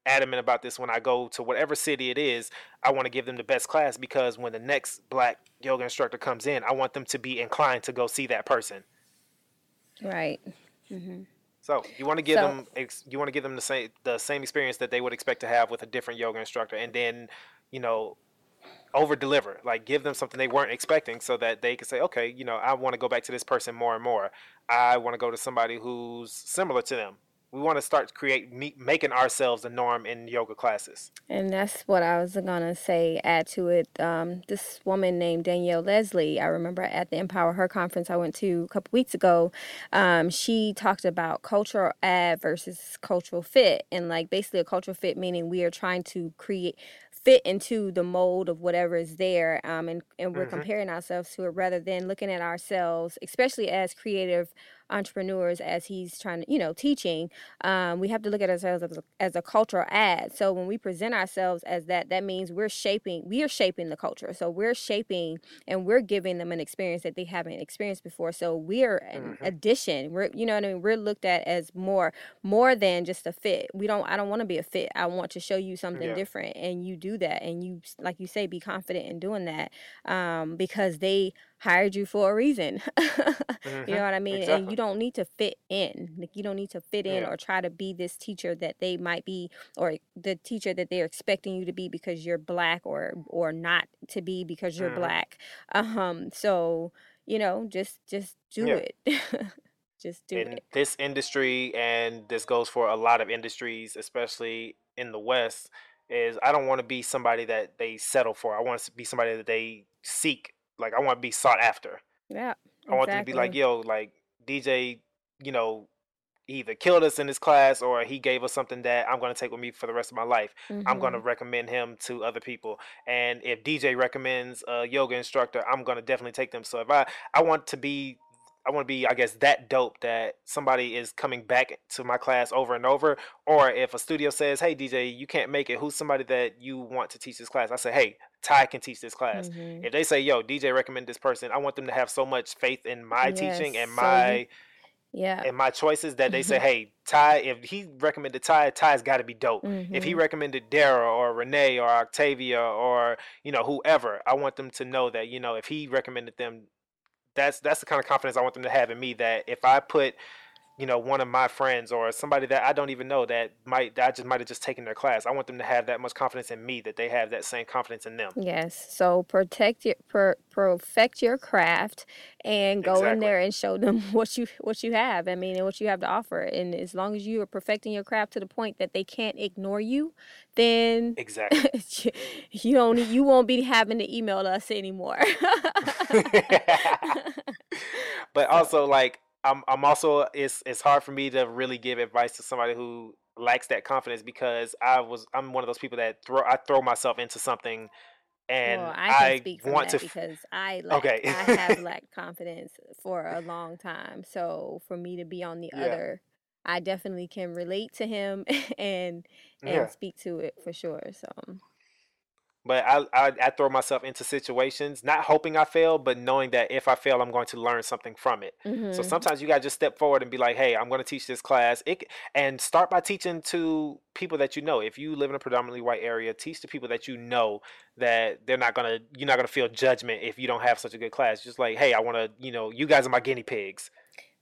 adamant about this when I go to whatever city it is. I want to give them the best class because when the next black yoga instructor comes in, I want them to be inclined to go see that person. right. Mm-hmm. So you want to give So- them ex- you want to give them the same the same experience that they would expect to have with a different yoga instructor, and then you know over deliver like give them something they weren't expecting so that they can say okay you know i want to go back to this person more and more i want to go to somebody who's similar to them we want to start create me, making ourselves the norm in yoga classes And that's what I was gonna say. Add to it, um, this woman named Danielle Leslie. I remember at the Empower Her conference I went to a couple weeks ago. Um, she talked about cultural add versus cultural fit, and like basically a cultural fit meaning we are trying to create fit into the mold of whatever is there, um, and and we're comparing ourselves to it rather than looking at ourselves, especially as creative entrepreneurs as he's trying to, you know, teaching, um, we have to look at ourselves as a, as a cultural add. So when we present ourselves as that, that means we're shaping, we are shaping the culture. So we're shaping and we're giving them an experience that they haven't experienced before. So we're an addition. We're, you know what I mean? We're looked at as more, more than just a fit. We don't, I don't want to be a fit. I want to show you something Yeah. different. And you do that. And you, like you say, be confident in doing that um, because they hired you for a reason. You know what I mean? And you don't need to fit in. Like you don't need to fit in Yeah. or try to be this teacher that they might be or the teacher that they're expecting you to be because you're black or or not to be because you're Mhm. black. Um so, you know, just just do Yeah. it. just do in it. this industry and this goes for a lot of industries especially in the west is i don't want to be somebody that they settle for i want to be somebody that they seek like i want to be sought after. Yeah. i want them to be like yo like dj you know either killed us in this class or he gave us something that i'm going to take with me for the rest of my life. I'm going to mm-hmm. recommend him to other people. And if dj recommends a yoga instructor i'm going to definitely take them. So if i i want to be i want to be i guess that dope that somebody is coming back to my class over and over or if a studio says hey dj you can't make it. Who's somebody that you want to teach this class? I say hey ty can teach this class Mhm. if they say yo dj recommend this person i want them to have so much faith in my teaching and my Yeah. and my choices that they say, hey, Ty, if he recommended Ty, Ty's got to be dope. If he Mhm. recommended Dara or Renee or Octavia or you know whoever, I want them to know that you know if he recommended them, that's that's the kind of confidence I want them to have in me. That if I put you know one of my friends or somebody that I don't even know that might that I just might have just taken their class, I want them to have that much confidence in me that they have that same confidence in them. Yes. So protect your per, perfect your craft and go in there and show them what you what you have. I mean, and what you have to offer. And as long as you are perfecting your craft to the point that they can't ignore you, then Exactly. you don't you won't be having to email us anymore. but also like I'm I'm also it's it's hard for me to really give advice to somebody who lacks that confidence because I was I'm one of those people that throw I throw myself into something and well, I I, want to because I lack, Okay. I have lacked confidence for a long time. So for me to be on the Yeah. other, I definitely can relate to him and and yeah. speak to it for sure. So But I, I I throw myself into situations not hoping I fail, but knowing that if I fail, I'm going to learn something from it. So mhm. sometimes you gotta just step forward and be like, "Hey, I'm going to teach this class." It, and start by teaching to people that you know. If you live in a predominantly white area, teach to people that you know that they're not gonna you're not gonna feel judgment if you don't have such a good class. Just like, "Hey, I want to, you know, you guys are my guinea pigs."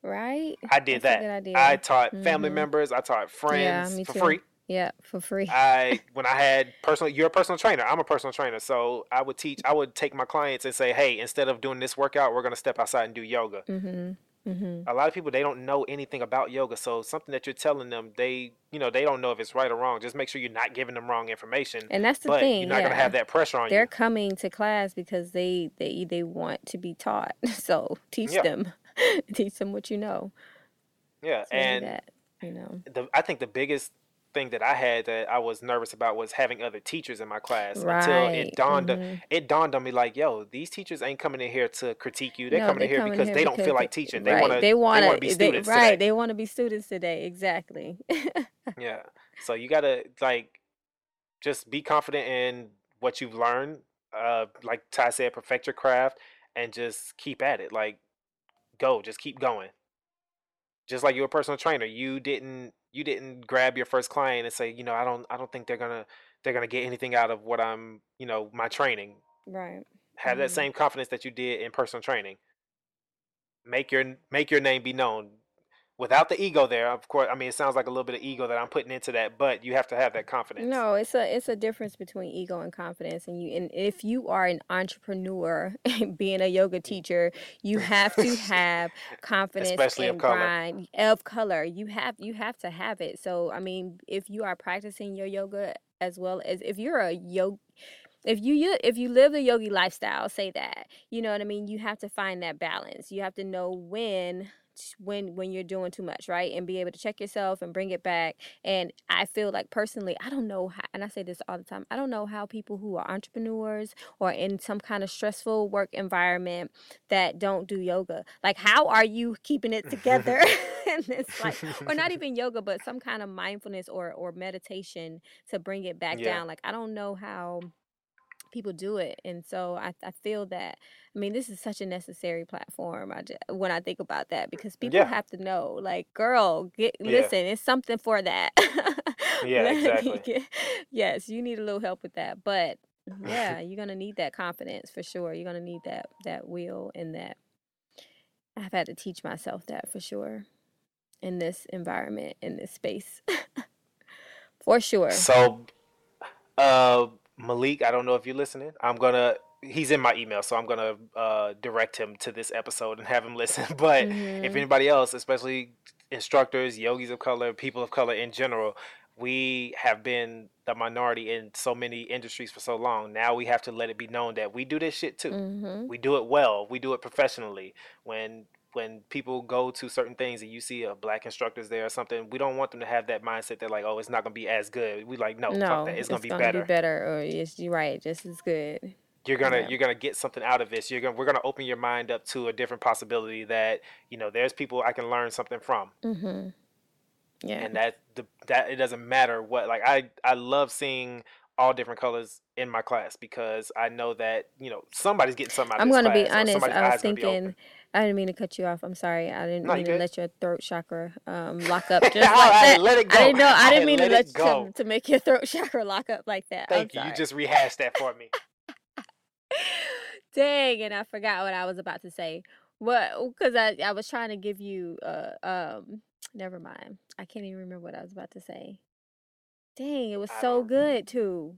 right? I did That's that. I taught family Mhm. members. I taught friends me for free. Yeah, for free. I when I had personal you're a personal trainer. I'm a personal trainer. So I would teach I would take my clients and say, "Hey, instead of doing this workout, we're going to step outside and do yoga." mhm. Mhm. A lot of people they don't know anything about yoga. So something that you're telling them, they, you know, they don't know if it's right or wrong. Just make sure you're not giving them wrong information. And that's the but thing. you're not going to have that pressure on They're you. coming to class because they they they want to be taught. So teach Yeah. them. teach them what you know. Yeah, So and that, you know. the I think the biggest thing that I had that I was nervous about was having other teachers in my class until it dawned mhm. it dawned on me like, yo, these teachers ain't coming in here to critique you. They're No, coming in here because here they don't feel like teaching. They right. want to They they want to be students right. today. They want to be students today. Exactly. Yeah. So you gotta like just be confident in what you've learned. Uh, like Ty said, perfect your craft and just keep at it. Like go, just keep going. Just like you're a personal trainer, you didn't you didn't grab your first client and say, you know, I don't I don't think they're gonna they're gonna get anything out of what I'm, you know, my training. right. Have that Mhm. same confidence that you did in personal training. Make your make your name be known. Without the ego there, of course. I mean, it sounds like a little bit of ego that I'm putting into that, but you have to have that confidence. No, it's a it's a difference between ego and confidence, and you and if you are an entrepreneur, being a yoga mm. teacher, you have to have confidence Especially of color. grind of color. You have you have to have it. So I mean, if you are practicing your yoga as well as if you're a yoga. If you you- if you live the yogi lifestyle, say that you know what I mean. You have to find that balance. You have to know when when when you're doing too much, right? And be able to check yourself and bring it back. And I feel like personally, I don't know how, and I say this all the time. I don't know how people who are entrepreneurs or in some kind of stressful work environment that don't do yoga, like how are you keeping it together? and it's like, or not even yoga, but some kind of mindfulness or or meditation to bring it back Yeah. down. Like I don't know how people do it and so I, I feel that i mean this is such a necessary platform I just, when i think about that because people Yeah. have to know like girl get Yeah. listen it's something for that Yeah, exactly. get- yes you need a little help with that but yeah you're gonna need that confidence for sure you're gonna need that that will and that i've had to teach myself that for sure in this environment in this space for sure So, uh, Malik, I don't know if you're listening. I'm gonna. He's in my email, so I'm gonna uh, direct him to this episode and have him listen. But if Mhm. anybody else, especially instructors, yogis of color, people of color in general, we have been the minority in so many industries for so long. Now we have to let it be known that we do this shit too. hmm We do it well. We do it professionally. When when people go to certain things and you see a black instructors there or something, we don't want them to have that mindset that like, oh, it's not gonna be as good. We like, no, no, fuck that. It's, gonna be better. be better, or it's you're right, just as good. You're gonna Yeah. you're gonna get something out of this. You're gonna we're gonna open your mind up to a different possibility that you know there's people I can learn something from, hmm Yeah, and that the that it doesn't matter what like I I love seeing all different colors in my class because I know that you know somebody's getting something out I'm gonna be class, or honest. I was thinking. I didn't mean to cut you off. I'm sorry. I didn't No, mean to let your throat chakra um, lock up just like that. let it go. I didn't know. I didn't mean to let let it to, to make your throat chakra lock up like that. Thank you. You just rehashed that for me. Dang, and I forgot what I was about to say. What? Because I I was trying to give you. Uh, um. Never mind. I can't even remember what I was about to say. Dang, it was I so good too.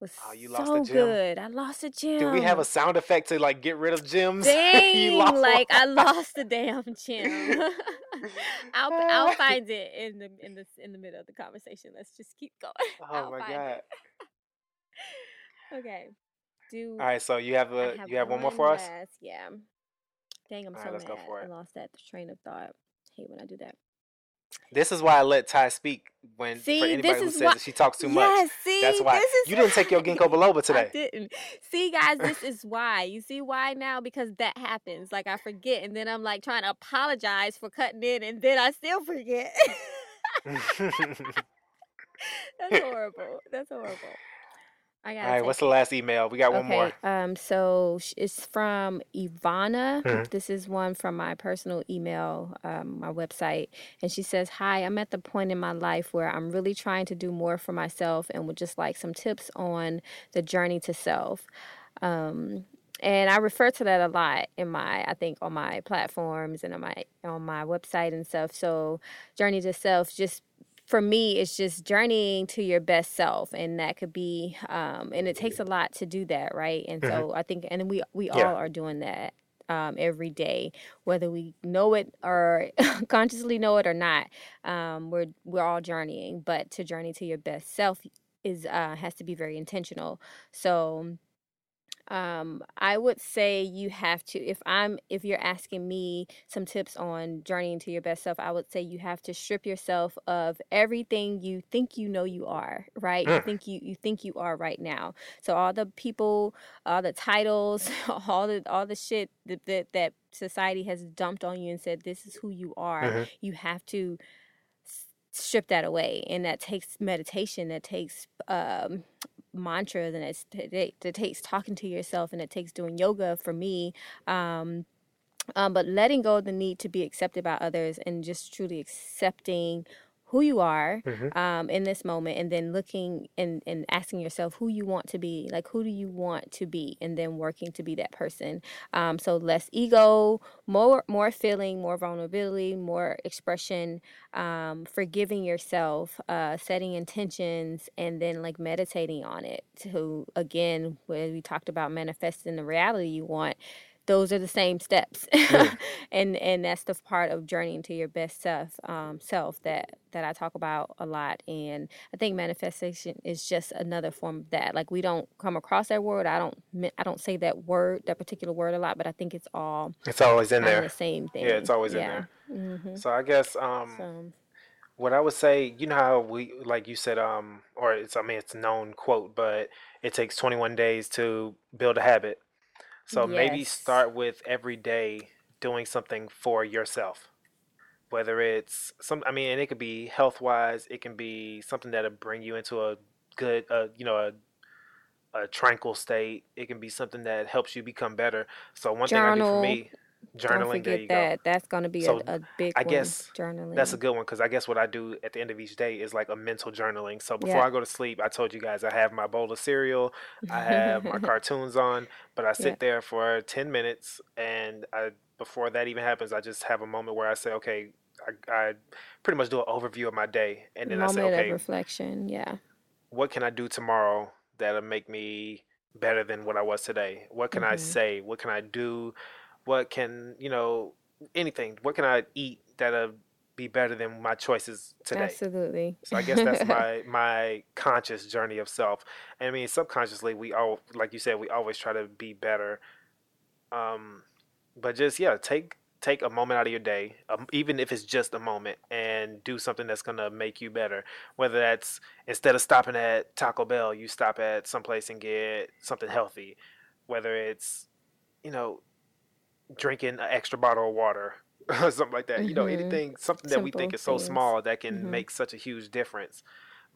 Was Oh, you lost so a gem. good. I lost a gem. Do we have a sound effect to like get rid of gems? You Dang, lost like I lost the damn gem. I'll I'll find it in the in the in the middle of the conversation. Let's just keep going. Oh I'll my god! Okay. Do All right, so you have a have you have one more for us. Yeah. Dang, I'm All so right, mad. I lost that train of thought. hate when I do that. This is why I let Ty speak when See, for anybody who says why- that she talks too much. Yes, see, That's why this is you didn't take your ginkgo biloba I today. didn't. See, guys, this is why. You see why now? Because that happens. Like I forget, and then I'm like trying to apologize for cutting in, and then I still forget. That's horrible. That's horrible. I got. All right, what's the last email? We got one more. Okay, um, so it's from Ivana. Mhm. This is one from my personal email, um, my website, and she says, "Hi, I'm at the point in my life where I'm really trying to do more for myself, and would just like some tips on the journey to self." Um, and I refer to that a lot in my, I think, on my platforms and on my on my website and stuff. So, journey to self, just for me, it's just journeying to your best self, and that could be, um, and it takes a lot to do that, right? And so I think, and we we Yeah. all are doing that um, every day, whether we know it or consciously know it or not. Um, we're we're all journeying, but to journey to your best self is uh, has to be very intentional. So um i would say you have to if i'm if you're asking me some tips on journeying to your best self i would say you have to strip yourself of everything you think you know you are right you Mm. think you you think you are right now so all the people all the titles all the all the shit that that, that society has dumped on you and said this is who you are Mhm. you have to strip that away and that takes meditation that takes um mantras and it's, it, it takes talking to yourself and it takes doing yoga for me um, um, but letting go of the need to be accepted by others and just truly accepting who you are Mhm. um, in this moment and then looking and, and asking yourself who you want to be like who do you want to be and then working to be that person um, so less ego more more feeling more vulnerability more expression um, forgiving yourself uh, setting intentions and then like meditating on it to again where we talked about manifesting the reality you want those are the same steps and and that's the part of journeying to your best self um, self that that i talk about a lot and i think manifestation is just another form of that like we don't come across that word i don't i don't say that word that particular word a lot but i think it's all It's always in there. the same thing Yeah, it's always in Yeah. there. So I guess um, so what I would say, you know how we like you said, um, or it's I mean it's a known quote, but it takes 21 days to build a habit. So maybe start with every day doing something for yourself. Whether it's some, I mean, and it could be health wise, it can be something that'll bring you into a good, uh, you know, a, a tranquil state. It can be something that helps you become better. So one thing I do for me, journaling. There forget that go. that's going to be So, a, a big I one, guess journaling That's a good one because I guess what I do at the end of each day is like a mental journaling. So before Yeah. I go to sleep, I told you guys I have my bowl of cereal, I have my cartoons on, but I sit Yeah. there for 10 minutes and I before that even happens, I just have a moment where I say, okay, I, I pretty much do an overview of my day and then I say, okay, reflection yeah what can I do tomorrow that'll make me better than what I was today? What can I Mhm. say? What can I do? What can, you know, anything. What can I eat that'll be better than my choices today? absolutely So I guess that's my my conscious journey of self. And I mean, subconsciously, we all, like you said, we always try to be better. Um, but just yeah, take take a moment out of your day, um, even if it's just a moment, and do something that's gonna make you better. Whether that's instead of stopping at Taco Bell, you stop at someplace and get something healthy. Whether it's you know drinking an extra bottle of water or something like that. You know, Mhm. anything something that we think is so things. small that can Mhm. make such a huge difference.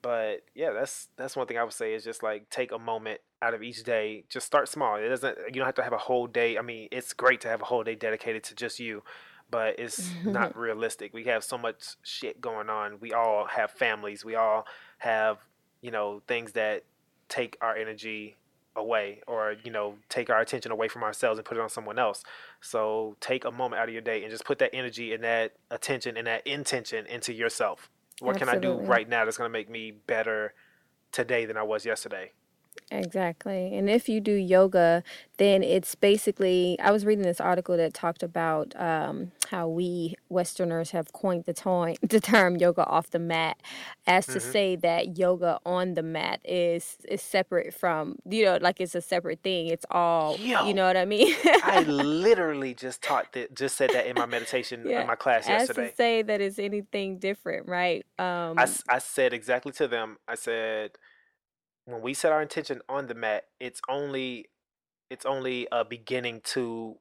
But yeah, that's that's one thing I would say is just like take a moment out of each day. Just start small. It doesn't you don't have to have a whole day. I mean, it's great to have a whole day dedicated to just you, but it's not realistic. We have so much shit going on. We all have families. We all have, you know, things that take our energy away or you know take our attention away from ourselves and put it on someone else. So take a moment out of your day and just put that energy and that attention and that intention into yourself. What can i do right now that's going to make me better today than i was yesterday Exactly. And if you do yoga, then it's basically, I was reading this article that talked about um, how we Westerners have coined the, toy, the term yoga off the mat as to say that yoga on the mat is, is separate from, you know, like it's a separate thing. It's all, Yo. you know what I mean? i literally just taught that just said that in my meditation in my class as yesterday to say that it's anything different, right? Um, I, I said exactly to them i said when we set our intention on the mat it's only it's only a beginning to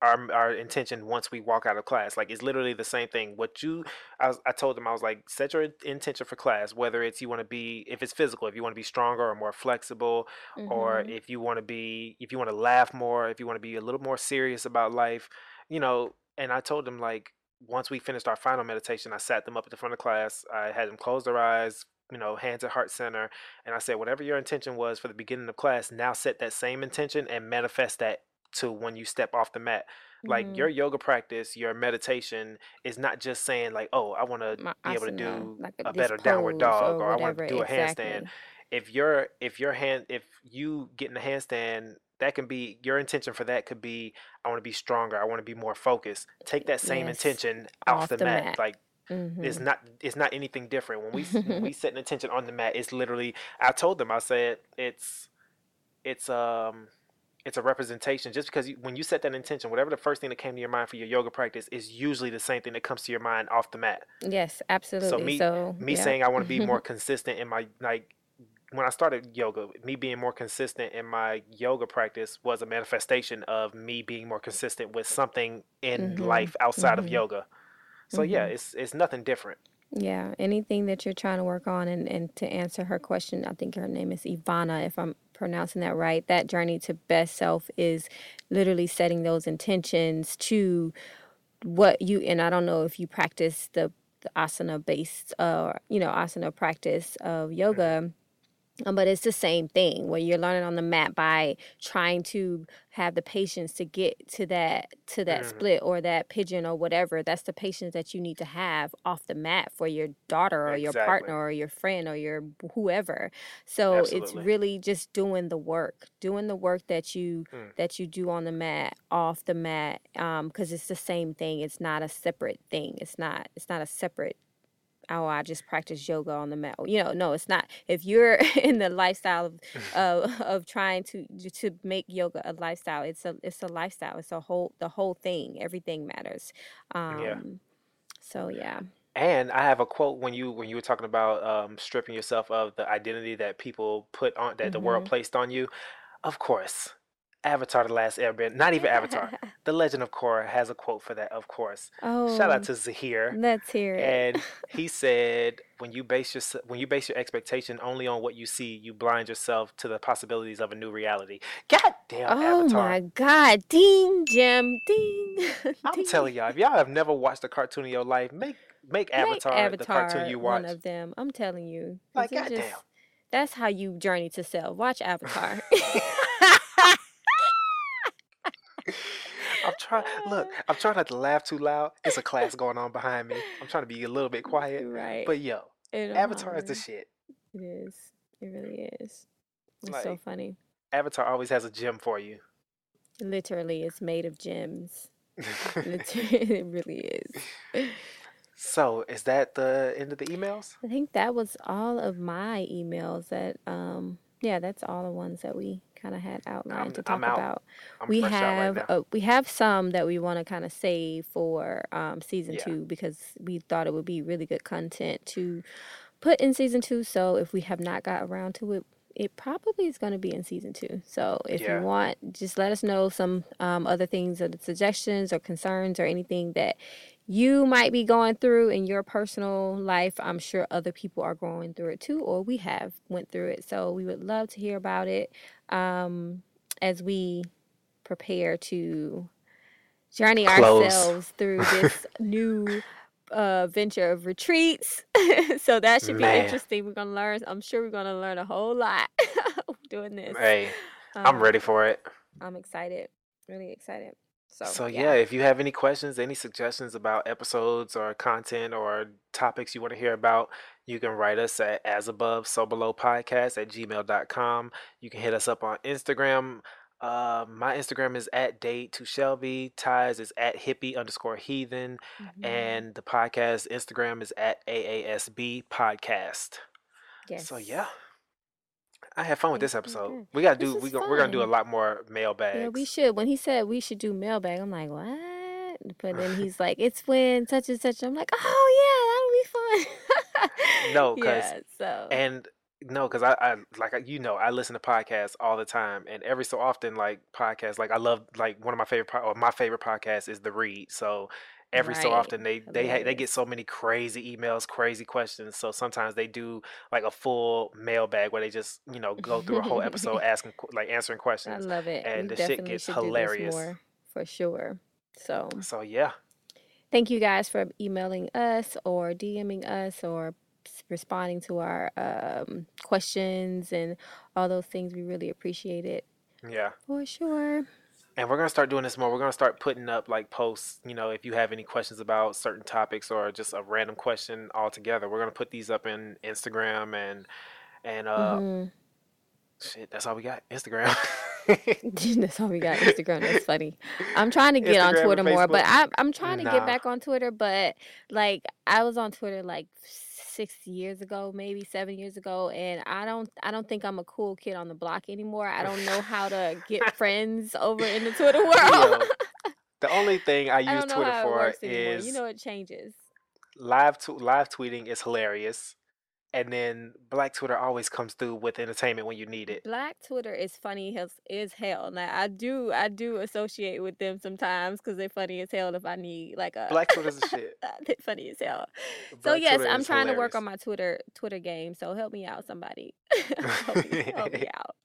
our our intention once we walk out of class like it's literally the same thing what you I, was, I told them i was like set your intention for class whether it's you want to be if it's physical if you want to be stronger or more flexible or mhm. if you want to be if you want to laugh more if you want to be a little more serious about life you know and i told them like once we finished our final meditation i sat them up at the front of class i had them close their eyes you know hands at heart center and i said whatever your intention was for the beginning of class now set that same intention and manifest that to when you step off the mat like Mhm. your yoga practice your meditation is not just saying like oh i want to be able to do like a this better downward dog or or i want to do a handstand if your if your hand if you get in a handstand that can be your intention for that could be i want to be stronger i want to be more focused take that same Yes, intention off, off the, the mat. mat. like Mhm. it's not it's not anything different when we when we set an intention on the mat it's literally i told them i said it's it's um it's a representation just because you, when you set that intention whatever the first thing that came to your mind for your yoga practice is usually the same thing that comes to your mind off the mat Yes, absolutely. so me So, me yeah. saying I want to be more consistent in my like when I started yoga, me being more consistent in my yoga practice was a manifestation of me being more consistent with something in Mhm, life outside of mhm. yoga. So yeah, Mhm. it's it's nothing different. Yeah, anything that you're trying to work on, and, and to answer her question, I think her name is Ivana, if I'm pronouncing that right. That journey to best self is literally setting those intentions to what you, and I don't know if you practice the, the asana based, uh, you know, asana practice of yoga, Um, but it's the same thing where you're learning on the mat by trying to have the patience to get to that to that Mhm. split or that pigeon or whatever. That's the patience that you need to have off the mat for your daughter or your partner or your friend or your whoever. So it's really just doing the work, doing the work that you Mm. that you do on the mat, off the mat, because it's the same thing. It's not a separate thing. It's not. It's not a separate oh, I just practice yoga on the mat. You know, no, it's not. If you're in the lifestyle of of, of trying to to make yoga a lifestyle, it's a it's a lifestyle. It's a whole the whole thing. Everything matters. Um, Yeah. So yeah. And I have a quote when you when you were talking about um, stripping yourself of the identity that people put on that the world Mhm. placed on you. Of course, Avatar: The Last Airbender. Not even Avatar. The Legend of Korra has a quote for that. Of course. oh, Shout out oh, to Zaheer. let's hear it. And he said, when you base your when you base your expectation only on what you see, you blind yourself to the possibilities of a new reality. God damn, oh Avatar! my God! Ding, Jim, ding. I'm ding. telling y'all, if y'all have never watched a cartoon in your life, make make Make Avatar, the cartoon you watch. one of them. I'm telling you, Like, goddamn. That's how you journey to self. Watch Avatar. I'm trying. Look, I'm trying not to laugh too loud. It's a class going on behind me. I'm trying to be a little bit quiet. right. But yo, I'm Avatar is the shit. It is. It really is. It's so funny. Avatar always has a gem for you. Literally, it's made of gems. Literally, it really is. so, is that the end of the emails? I think that was all of my emails. That um, yeah, that's all the ones that we kind of had outlined I'm- to talk about. I'm we have right uh, we have some that we want to kind of save for um, season Yeah. two because we thought it would be really good content to put in season two. So if we have not got around to it, it probably is going to be in season two. So if Yeah. you want, just let us know some um, other things, or suggestions, or concerns, or anything that you might be going through in your personal life. I'm sure other people are going through it too, or we have went through it. So we would love to hear about it um, as we prepare to journey Close. ourselves through this new uh, venture of retreats. so that should be Man. interesting. We're gonna learn. I'm sure we're gonna learn a whole lot doing this. Hey, I'm Um, ready for it. I'm excited. Really excited. So, So yeah, if you have any questions, any suggestions about episodes or content or topics you want to hear about, you can write us at as above so below podcast at gmail.com. You can hit us up on Instagram. Uh, my Instagram is at date to Shelby. Ty's is at hippie underscore heathen. Mhm. And the podcast Instagram is at AASB podcast. yes. So yeah. I had fun with this episode. Mm-hmm. We gotta This do we go, we're gonna do a lot more mailbags. Yeah, we should. When he said we should do mailbag, I'm like, what? But then he's like, it's when such and such. I'm like, oh yeah, that'll be fun. No, 'cause- yeah, so And no, because I, I like you know I listen to podcasts all the time, and every so often like podcasts like I love like one of my favorite po- or my favorite podcast is the Read. So every so often they they ha- they get so many crazy emails, crazy questions. So sometimes they do like a full mailbag where they just you know go through a whole episode asking like answering questions. I love it. and we the shit gets hilarious. more for sure. So So yeah, thank you guys for emailing us or DMing us or responding to our um, questions and all those things. We really appreciate it yeah. for sure. And we're gonna start doing this more. We're gonna start putting up like posts. You know, if you have any questions about certain topics or just a random question altogether, we're gonna put these up in Instagram and and uh Mhm. shit. That's all we got. Instagram. That's all we got. Instagram. That's funny. I'm trying to get on Instagram and Twitter more, but I, I'm trying to Nah. get back on Twitter. But like, I was on Twitter like six years ago, maybe seven years ago, and I don't, I don't think I'm a cool kid on the block anymore. I don't know how to get friends over in the Twitter world. Yo, the only thing I I use don't Twitter for works anymore. is You know, it changes. live t- live tweeting is hilarious, and then Black Twitter always comes through with entertainment when you need it. Black Twitter is funny as, as hell. Now I do I do associate with them sometimes because they're funny as hell. If I need like a Black Twitter's the shit. they're funny as hell. so yes, Twitter I'm is trying to work on my Twitter Twitter game. So help me out, somebody. help, me, help me out.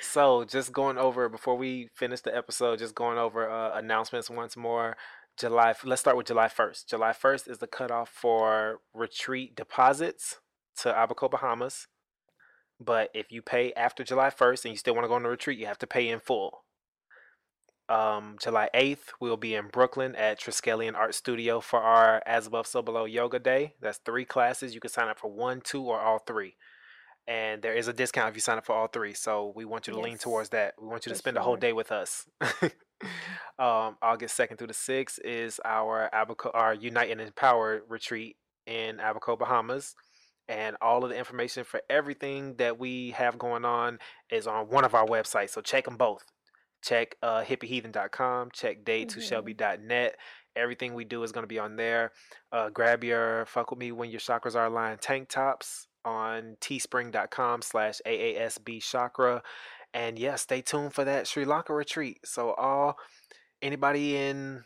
So, just going over before we finish the episode, just going over uh, announcements once more. July. Let's start with July first. July first is the cutoff for retreat deposits to Abaco, Bahamas. But if you pay after July 1st and you still want to go on the retreat, you have to pay in full. Um, July 8th, we'll be in Brooklyn at Triskelion Art Studio for our As Above So Below Yoga Day. That's three classes. You can sign up for one, two, or all three. And there is a discount if you sign up for all three. So we want you to lean towards that. We want you to spend a whole day with us. um, August 2nd through the 6th is our Abaco, our Unite and Empower retreat in Abaco, Bahamas. And all of the information for everything that we have going on is on one of our websites. So check them both. Check uh, hippieheathen.com, check day2shelby.net. Everything we do is going to be on there. Uh, grab your Fuck With Me When Your Chakras Are Aligned tank tops on teespring.com slash AASB chakra. And yeah, stay tuned for that Sri Lanka retreat. So all anybody in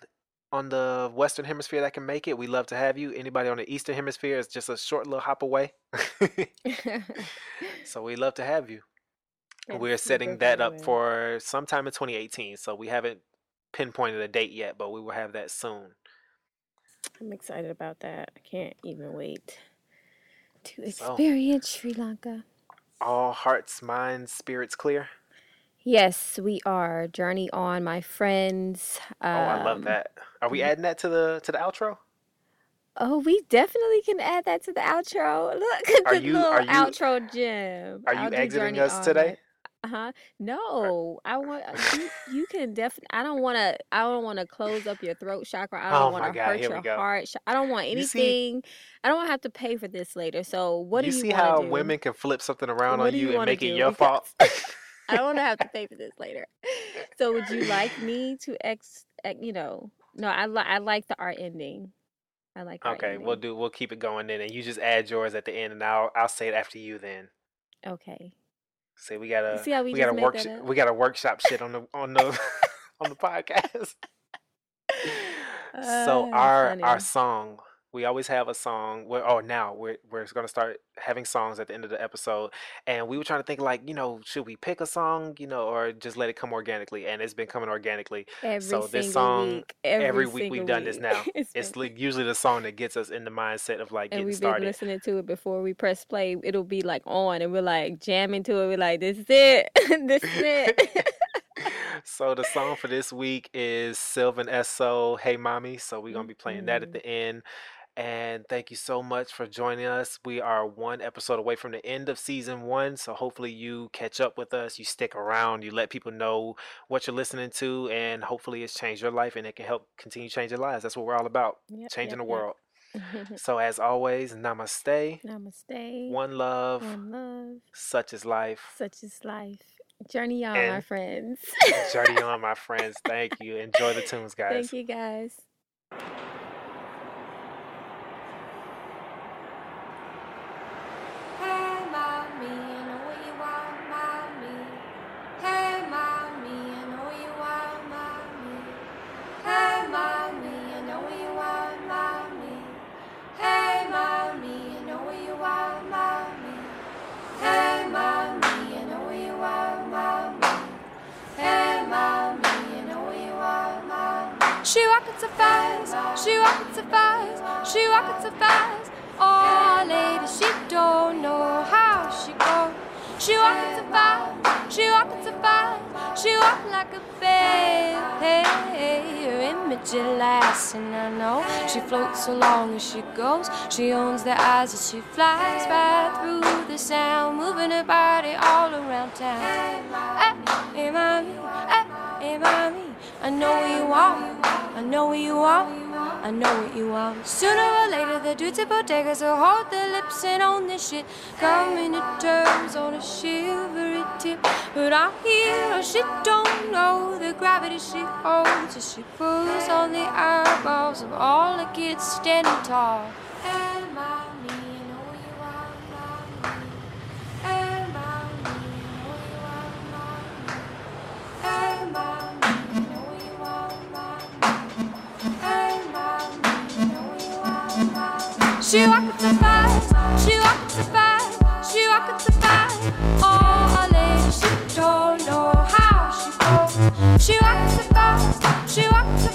on the western hemisphere that can make it, we love to have you. Anybody on the eastern hemisphere is just a short little hop away. so we love to have you. We're setting that up will. for sometime in 2018. So we haven't pinpointed a date yet, but we will have that soon. I'm excited about that. I can't even wait to So- experience Sri Lanka. All hearts, minds, spirits clear. Yes, we are. Journey on, my friends. Oh, I love Um, that. Are we adding that to the to the outro? Oh, we definitely can add that to the outro. Look at Are the you- little are you- outro gem. Are you I'll exiting us today? Uh huh. No, I want uh, you. You can definitely. I don't want to. I don't want to close up your throat chakra. I Oh don't my want to God, hurt here we your go. heart. ch- I don't want You see- anything. I don't want to have to pay for this later. So what you do you see want how do? women can flip something around What on do you you and make it do? your fault? I don't want to have to pay for this later. So would you like me to ex? ex- You know, no. I li- I like the art ending. I like. Our okay, we'll ending. do. We'll keep it going then, and you just add yours at the end, and I'll I'll say it after you. Then Okay. Say we gotta see how we we gotta work we gotta workshop shit on the on the on the podcast. so Ah, our funny. our song we always have a song we're, oh now we're, we're going to start having songs at the end of the episode and we were trying to think like you know should we pick a song you know or just let it come organically and it's been coming organically every so this song, week, every, every week we've done this now It's it's like usually the song that gets us in the mindset of like and getting we've been started listening to it before we press play. It'll be like on, and we're like jamming to it. We're like, "This is it. this is it." so the song for this week is Sylvan Esso, Hey Mami. So we're gonna be playing that at Mhm. the end. And thank you so much for joining us. We are one episode away from the end of season one. So hopefully you catch up with us, you stick around, you let people know what you're listening to, and hopefully it's changed your life and it can help continue changing lives. That's what we're all about. Yep, changing yep, the world. So as always, namaste. Namaste. One love. One love. Such is life. Such is life. Journey on, my friends. Journey on, my friends. Thank you. Enjoy the tunes, guys. Thank you, guys. She walking so fast, she walking so fast. Oh, lady, she don't know how she goes. She walking so fast, she walking so fast, she walking like a babe. Her image lasts, and I know she floats so long as she goes. She owns the eyes as she flies right through the sound, moving her body all around town. Hey, hey, mommy, hey, hey, mommy, I know you want, I know where you are. I know what you are. Sooner or later, the dudes at bodegas will hold their lips and own this shit. Coming to terms on a shivery tip. But I hear her, she don't know the gravity she holds oh, as she pulls on the eyeballs of all the kids standing tall. She walking so fast, she walking so fast, she walking so fast. Oh, lady, she don't know how she goes. She walking so fast, she so